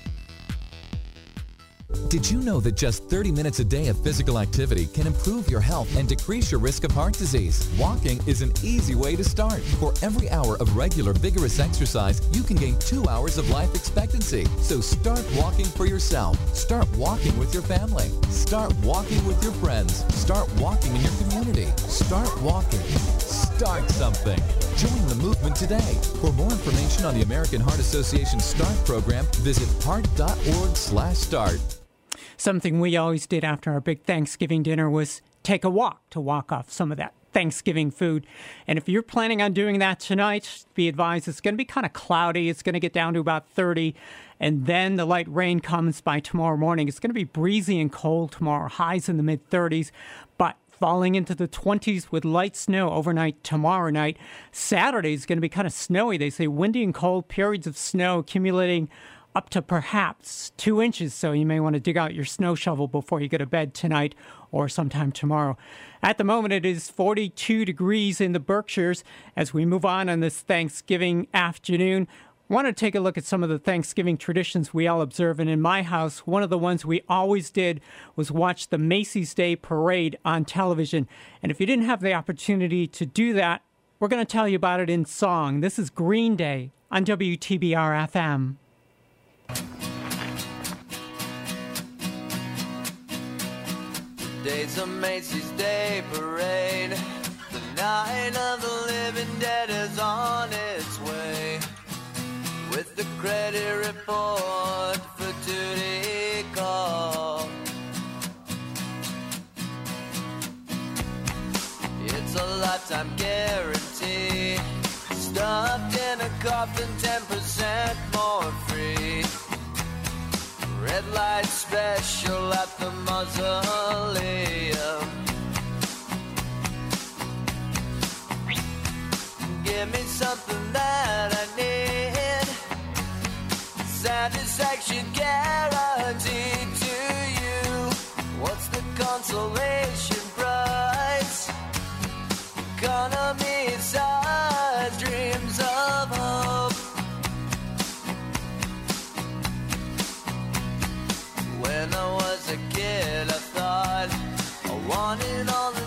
Did you know that just 30 minutes a day of physical activity can improve your health and decrease your risk of heart disease? Walking is an easy way to start. For every hour of regular vigorous exercise, you can gain two hours of life expectancy. So start walking for yourself. Start walking with your family. Start walking with your friends. Start walking in your community. Start walking. Start something. Join the movement today. For more information on the American Heart Association START program, visit heart.org slash start. Something we always did after our big Thanksgiving dinner was take a walk to walk off some of that Thanksgiving food. And if you're planning on doing that tonight, be advised it's going to be kind of cloudy. It's going to get down to about 30. And then the light rain comes by tomorrow morning. It's going to be breezy and cold tomorrow, highs in the mid 30s. But falling into the 20s with light snow overnight tomorrow night. Saturday is going to be kind of snowy. They say windy and cold periods of snow accumulating up to perhaps two inches. So you may want to dig out your snow shovel before you go to bed tonight or sometime tomorrow. At the moment, it is 42 degrees in the Berkshires. As we move on on this Thanksgiving afternoon, want to take a look at some of the Thanksgiving traditions we all observe. And in my house, one of the ones we always did was watch the Macy's Day Parade on television. And if you didn't have the opportunity to do that, we're going to tell you about it in song. This is Green Day on WTBR FM. Today's a Macy's Day Parade. The night of the living dead is on its way. With the credit report for duty call. It's a lifetime guarantee. Stuffed in a coffin, 10% more free. Red light special at the mausoleum. Give me something that I need. Satisfaction guaranteed to you. What's the consolation price? Economy size dreams get a thought. I want it all.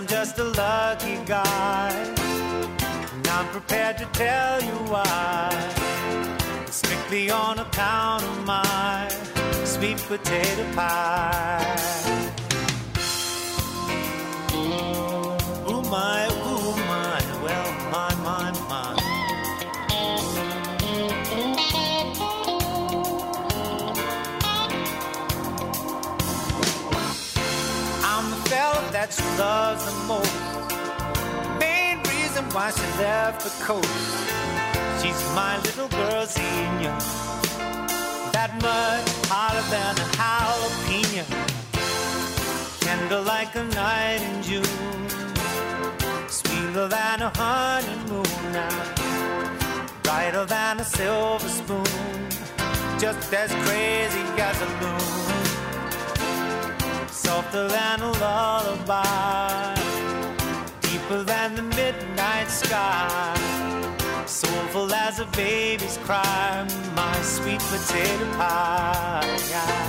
I'm just a left coast. She's my little girl, Xenia. That mud hotter than a jalapeno. Tender like a night in June. Sweeter than a honeymoon now. Brighter than a silver spoon. Just as crazy as a loon. Softer than a lullaby. Deeper than the mid night sky. Soulful as a baby's cry, my sweet potato pie.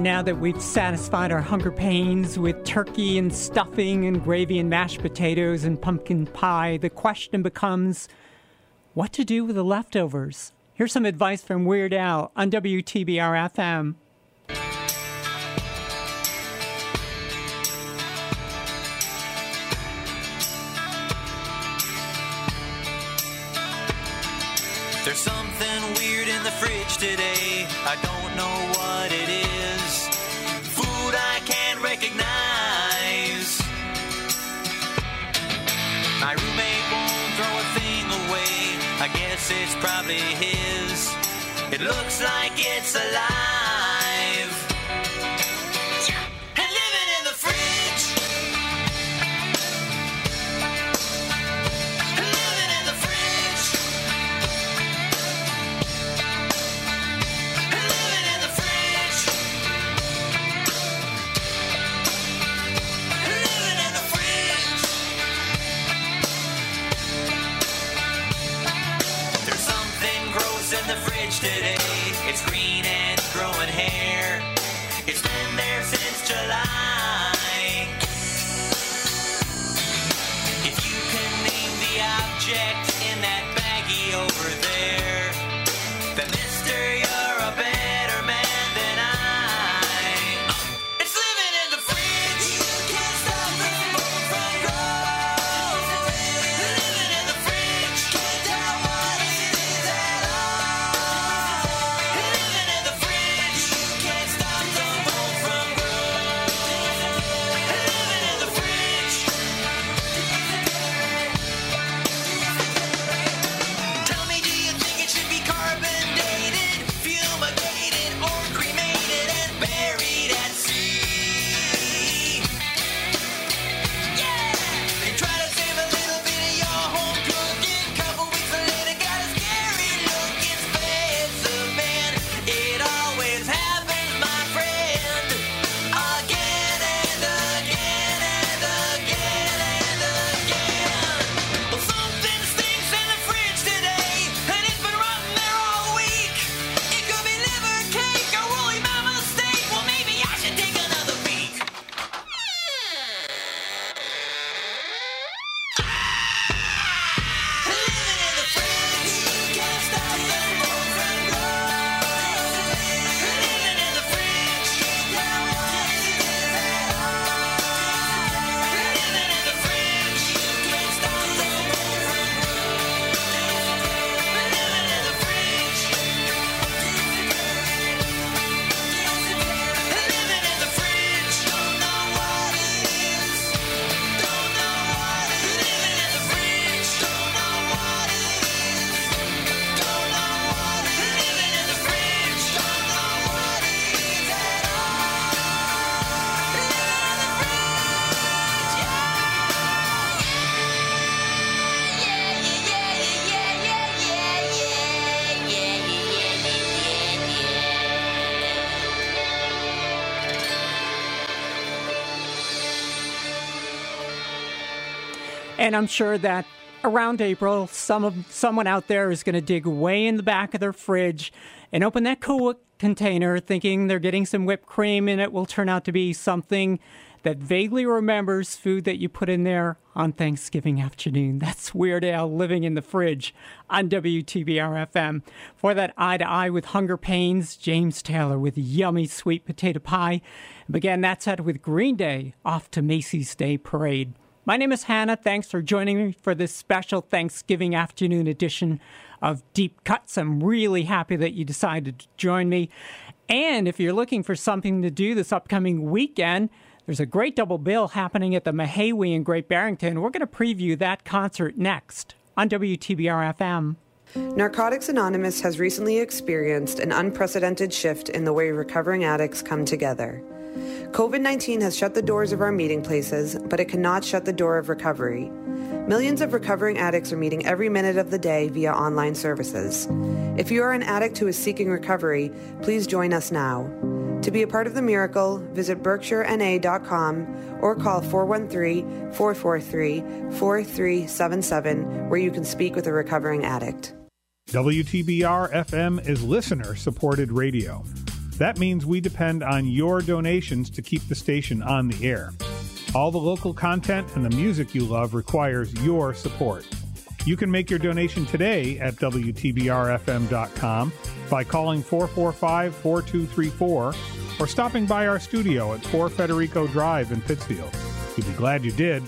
And now that we've satisfied our hunger pains with turkey and stuffing and gravy and mashed potatoes and pumpkin pie, the question becomes what to do with the leftovers. Here's some advice from Weird Al on WTBR FM. There's something weird in the fridge today. I don't know what it is. It's probably his. It looks like it's alive. Fridge today. It's green and growing hair. It's been there since July. If you can name the object And I'm sure that around April, some of someone out there is going to dig way in the back of their fridge and open that Cool container, thinking they're getting some whipped cream, and it will turn out to be something that vaguely remembers food that you put in there on Thanksgiving afternoon. That's Weird Al living in the fridge on WTBR FM. For that eye to eye with hunger pains, James Taylor with yummy sweet potato pie. Began that set with Green Day off to Macy's Day Parade. My name is Hannah. Thanks for joining me for this special Thanksgiving afternoon edition of Deep Cuts. I'm really happy that you decided to join me. And if you're looking for something to do this upcoming weekend, there's a great double bill happening at the Mahaiwe in Great Barrington. We're going to preview that concert next on WTBR FM. Narcotics Anonymous has recently experienced an unprecedented shift in the way recovering addicts come together. COVID 19 has shut the doors of our meeting places, but it cannot shut the door of recovery. Millions of recovering addicts are meeting every minute of the day via online services. If you are an addict who is seeking recovery, please join us now. To be a part of the miracle, visit berkshirena.com or call 413 443 4377 where you can speak with a recovering addict. WTBR FM is listener supported radio. That means we depend on your donations to keep the station on the air. All the local content and the music you love requires your support. You can make your donation today at WTBRFM.com by calling 445 4234 or stopping by our studio at 4 Federico Drive in Pittsfield. You'll be glad you did.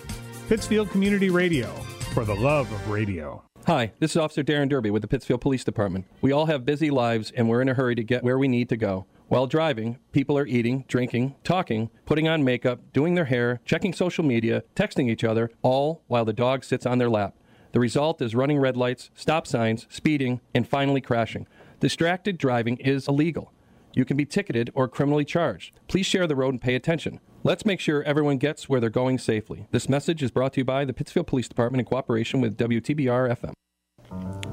Pittsfield Community Radio, for the love of radio. Hi, this is Officer Darren Derby with the Pittsfield Police Department. We all have busy lives and we're in a hurry to get where we need to go. While driving, people are eating, drinking, talking, putting on makeup, doing their hair, checking social media, texting each other, all while the dog sits on their lap. The result is running red lights, stop signs, speeding, and finally crashing. Distracted driving is illegal. You can be ticketed or criminally charged. Please share the road and pay attention. Let's make sure everyone gets where they're going safely. This message is brought to you by the Pittsfield Police Department in cooperation with WTBR FM.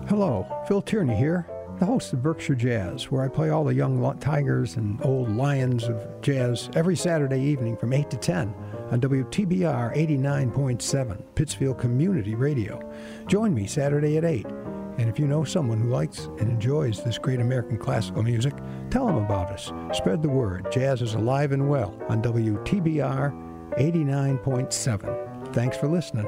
Hello, Phil Tierney here, the host of Berkshire Jazz, where I play all the young tigers and old lions of jazz every Saturday evening from 8 to 10 on WTBR 89.7, Pittsfield Community Radio. Join me Saturday at 8. And if you know someone who likes and enjoys this great American classical music, tell them about us. Spread the word. Jazz is alive and well on WTBR 89.7. Thanks for listening.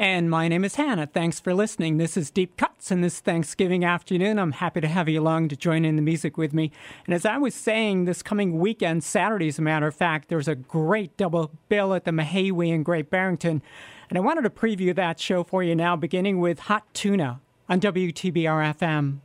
And my name is Hannah. Thanks for listening. This is Deep Cuts, and this Thanksgiving afternoon, I'm happy to have you along to join in the music with me. And as I was saying, this coming weekend, Saturday, as a matter of fact, there's a great double bill at the Mahaiwe in Great Barrington. And I wanted to preview that show for you now, beginning with Hot Tuna on WTBR FM.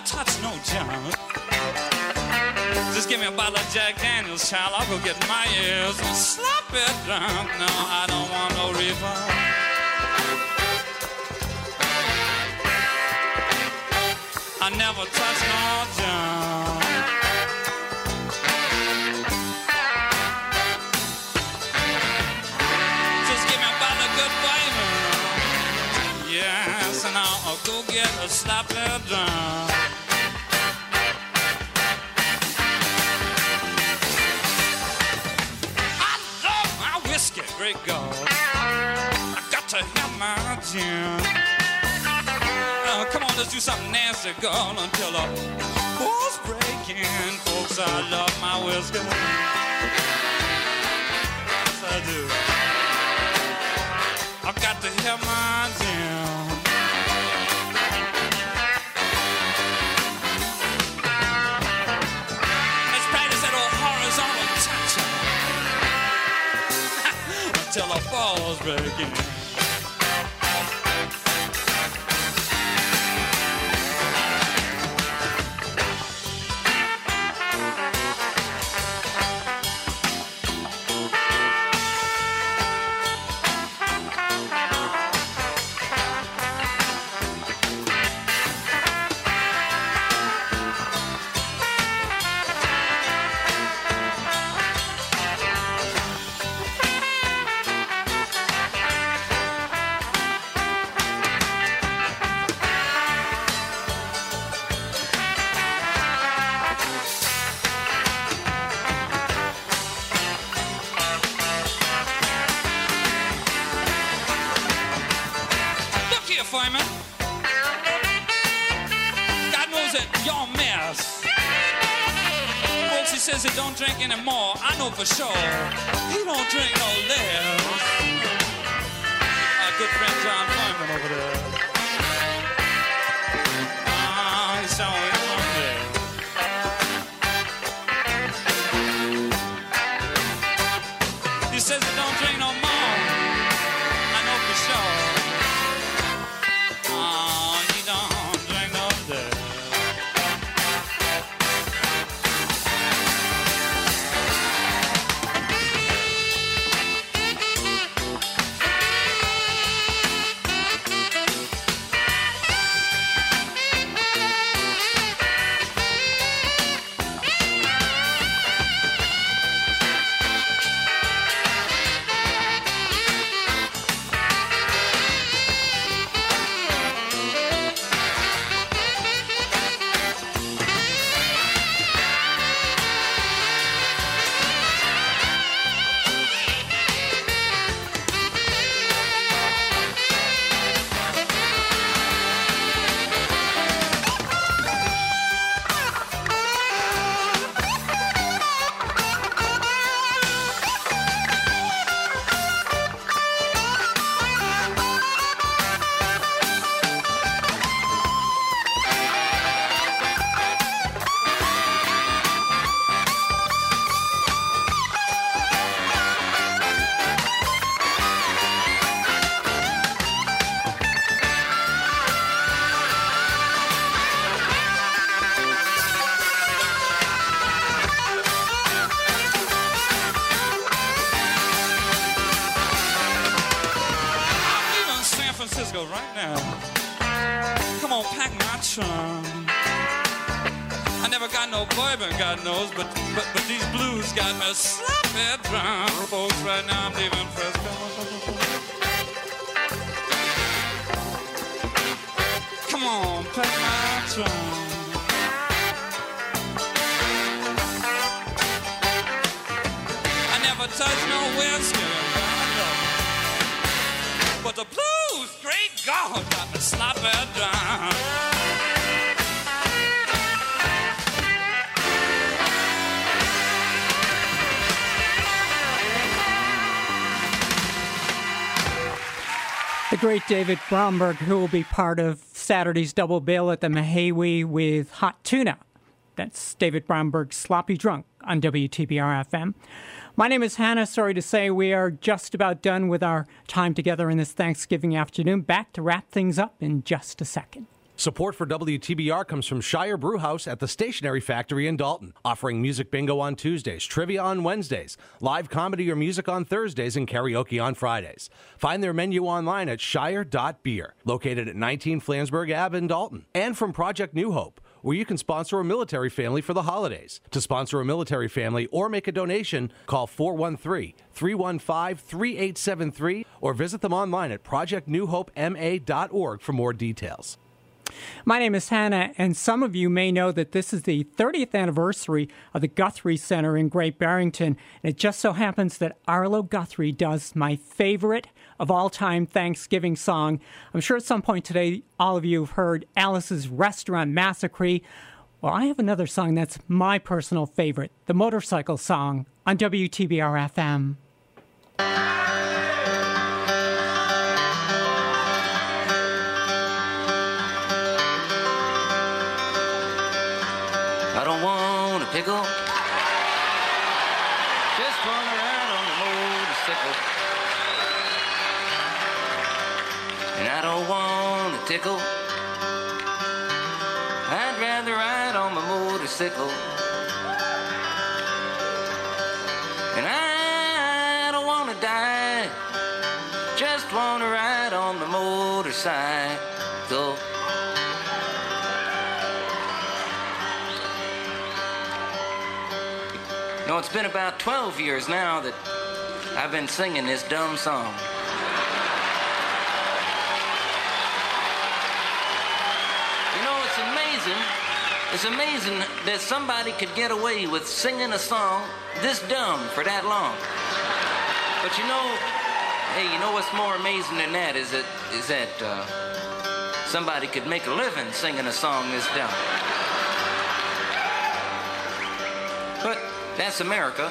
Touch no junk. Just give me a bottle of Jack Daniels, child. I'll go get my ears and slap it drunk. No, I don't want no refund. I never touch no junk. Just give me a bottle of good flavor. Yes, and I'll go get a sloppy drunk. I gin. Uh, come on, let's do something nasty, girl, until the walls breaking. Folks, I love my whiskey. Yes, I do. I've got to have my cha-cha until the falls breaking. For sure. Great David Bromberg, who will be part of Saturday's double bill at the Mahaiwe with Hot Tuna. That's David Bromberg's Sloppy Drunk on WTBR FM. My name is Hannah. Sorry to say we are just about done with our time together in this Thanksgiving afternoon. Back to wrap things up in just a second. Support for WTBR comes from Shire Brewhouse at the Stationery Factory in Dalton, offering music bingo on Tuesdays, trivia on Wednesdays, live comedy or music on Thursdays, and karaoke on Fridays. Find their menu online at shire.beer, located at 19 Flansburg Ave in Dalton, and from Project New Hope where you can sponsor a military family for the holidays. To sponsor a military family or make a donation, call 413 315 3873 or visit them online at projectnewhopema.org for more details. My name is Hannah, and some of you may know that this is the 30th anniversary of the Guthrie Center in Great Barrington. And it just so happens that Arlo Guthrie does my favorite of all time Thanksgiving song. I'm sure at some point today, all of you have heard Alice's Restaurant Massacree. Well, I have another song that's my personal favorite, the motorcycle song on WTBR FM. Want a pickle. Just wanna ride on the motorcycle. And I don't want a tickle. I'd rather ride on my motorcycle. And I don't wanna die. Just wanna ride on the motorcycle. It's been about 12 years now that I've been singing this dumb song. You know, it's amazing. It's amazing that somebody could get away with singing a song this dumb for that long. But you know, hey, you know what's more amazing than that is that is that uh, somebody could make a living singing a song this dumb. That's America.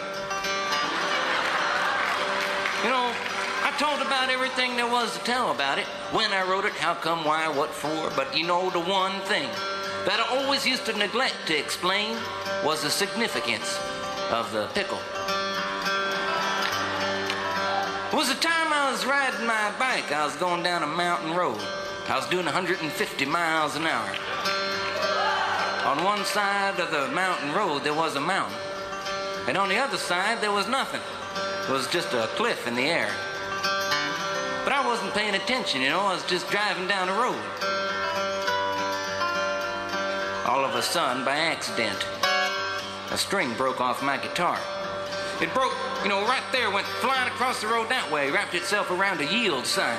You know, I told about everything there was to tell about it. When I wrote it, how come, why, what for. But you know, the one thing that I always used to neglect to explain was the significance of the pickle. It was the time I was riding my bike. I was going down a mountain road. I was doing 150 miles an hour. On one side of the mountain road, there was a mountain. And on the other side, there was nothing. It was just a cliff in the air. But I wasn't paying attention, you know, I was just driving down the road. All of a sudden, by accident, a string broke off my guitar. It broke, you know, right there, went flying across the road that way, wrapped itself around a yield sign.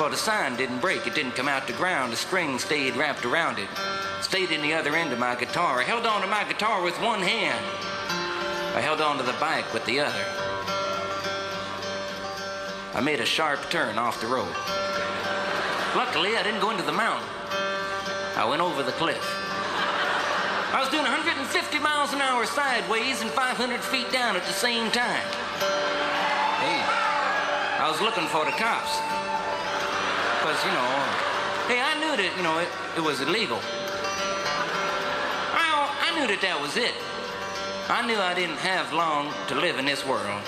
Well, the sign didn't break, it didn't come out the ground. The string stayed wrapped around it, stayed in the other end of my guitar. I held on to my guitar with one hand. I held on to the bike with the other. I made a sharp turn off the road. Luckily, I didn't go into the mountain. I went over the cliff. I was doing 150 miles an hour sideways and 500 feet down at the same time. Hey, I was looking for the cops. Because, you know, hey, I knew that, you know, it, it was illegal. I, I knew that that was it. I knew I didn't have long to live in this world.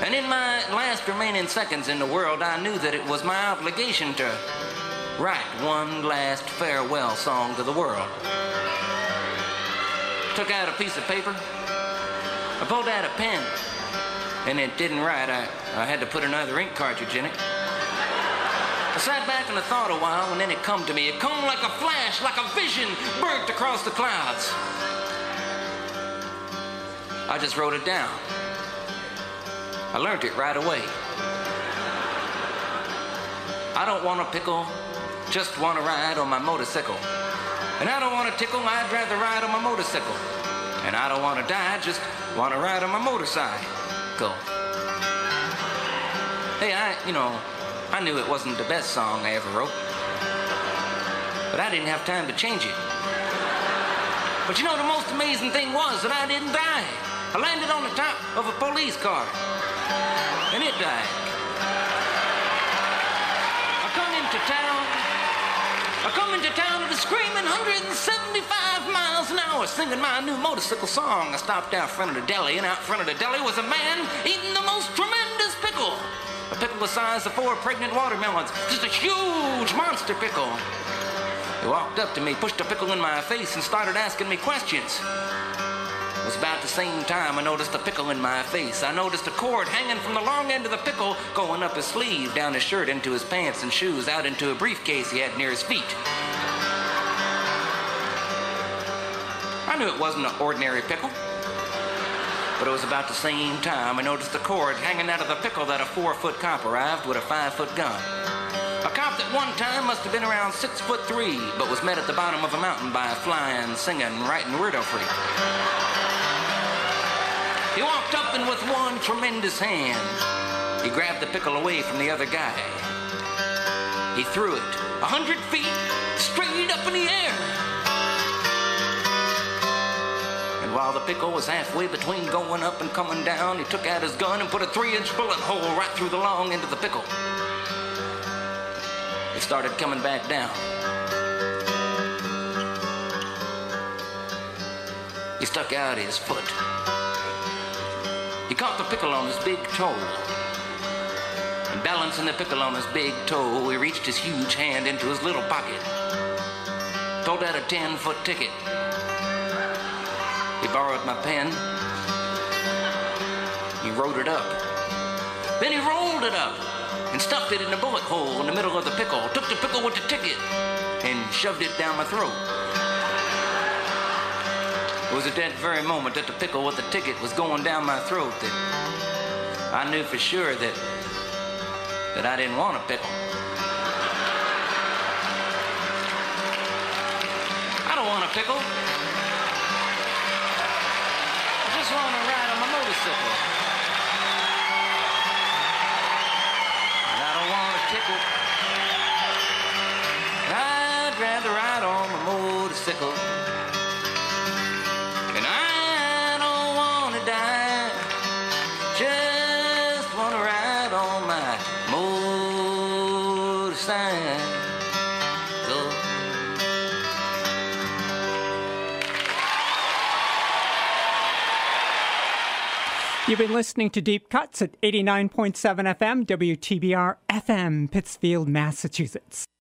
And in my last remaining seconds in the world, I knew that it was my obligation to write one last farewell song to the world. Took out a piece of paper. I pulled out a pen. And it didn't write. I, I had to put another ink cartridge in it. I sat back and I thought a while, and then it come to me. It come like a flash, like a vision, burnt across the clouds. I just wrote it down. I learned it right away. I don't want a pickle, just want to ride on my motorcycle. And I don't want to tickle, I'd rather ride on my motorcycle. And I don't want to die, just want to ride on my motorcycle. Go. Hey, I, you know, I knew it wasn't the best song I ever wrote. But I didn't have time to change it. But you know, the most amazing thing was that I didn't die. I landed on the top of a police car. And it died. I come into town. I come into town at a screaming 175 miles an hour singing my new motorcycle song. I stopped out front of the deli, and out front of the deli was a man eating the most tremendous pickle. A pickle the size of four pregnant watermelons. Just a huge monster pickle. He walked up to me, pushed a pickle in my face, and started asking me questions. Was about the same time I noticed a pickle in my face. I noticed a cord hanging from the long end of the pickle going up his sleeve, down his shirt, into his pants and shoes, out into a briefcase he had near his feet. I knew it wasn't an ordinary pickle. But it was about the same time I noticed the cord hanging out of the pickle that a four foot cop arrived with a five foot gun. A cop that one time must have been around six foot three, but was met at the bottom of a mountain by a flying, singing, writing weirdo freak. He walked up and with one tremendous hand, he grabbed the pickle away from the other guy. He threw it a hundred feet straight up in the air. And while the pickle was halfway between going up and coming down, he took out his gun and put a three inch bullet hole right through the long end of the pickle. It started coming back down. He stuck out his foot. He caught the pickle on his big toe. And balancing the pickle on his big toe, he reached his huge hand into his little pocket. Pulled out a 10 foot ticket. He borrowed my pen. He wrote it up. Then he rolled it up and stuffed it in a bullet hole in the middle of the pickle. Took the pickle with the ticket and shoved it down my throat. It was at that very moment that the pickle with the ticket was going down my throat that I knew for sure that that I didn't want a pickle. I don't want a pickle. I just want to ride on my motorcycle. And I don't want a tickle. I'd rather ride on my motorcycle. You've been listening to Deep Cuts at 89.7 FM, WTBR FM, Pittsfield, Massachusetts.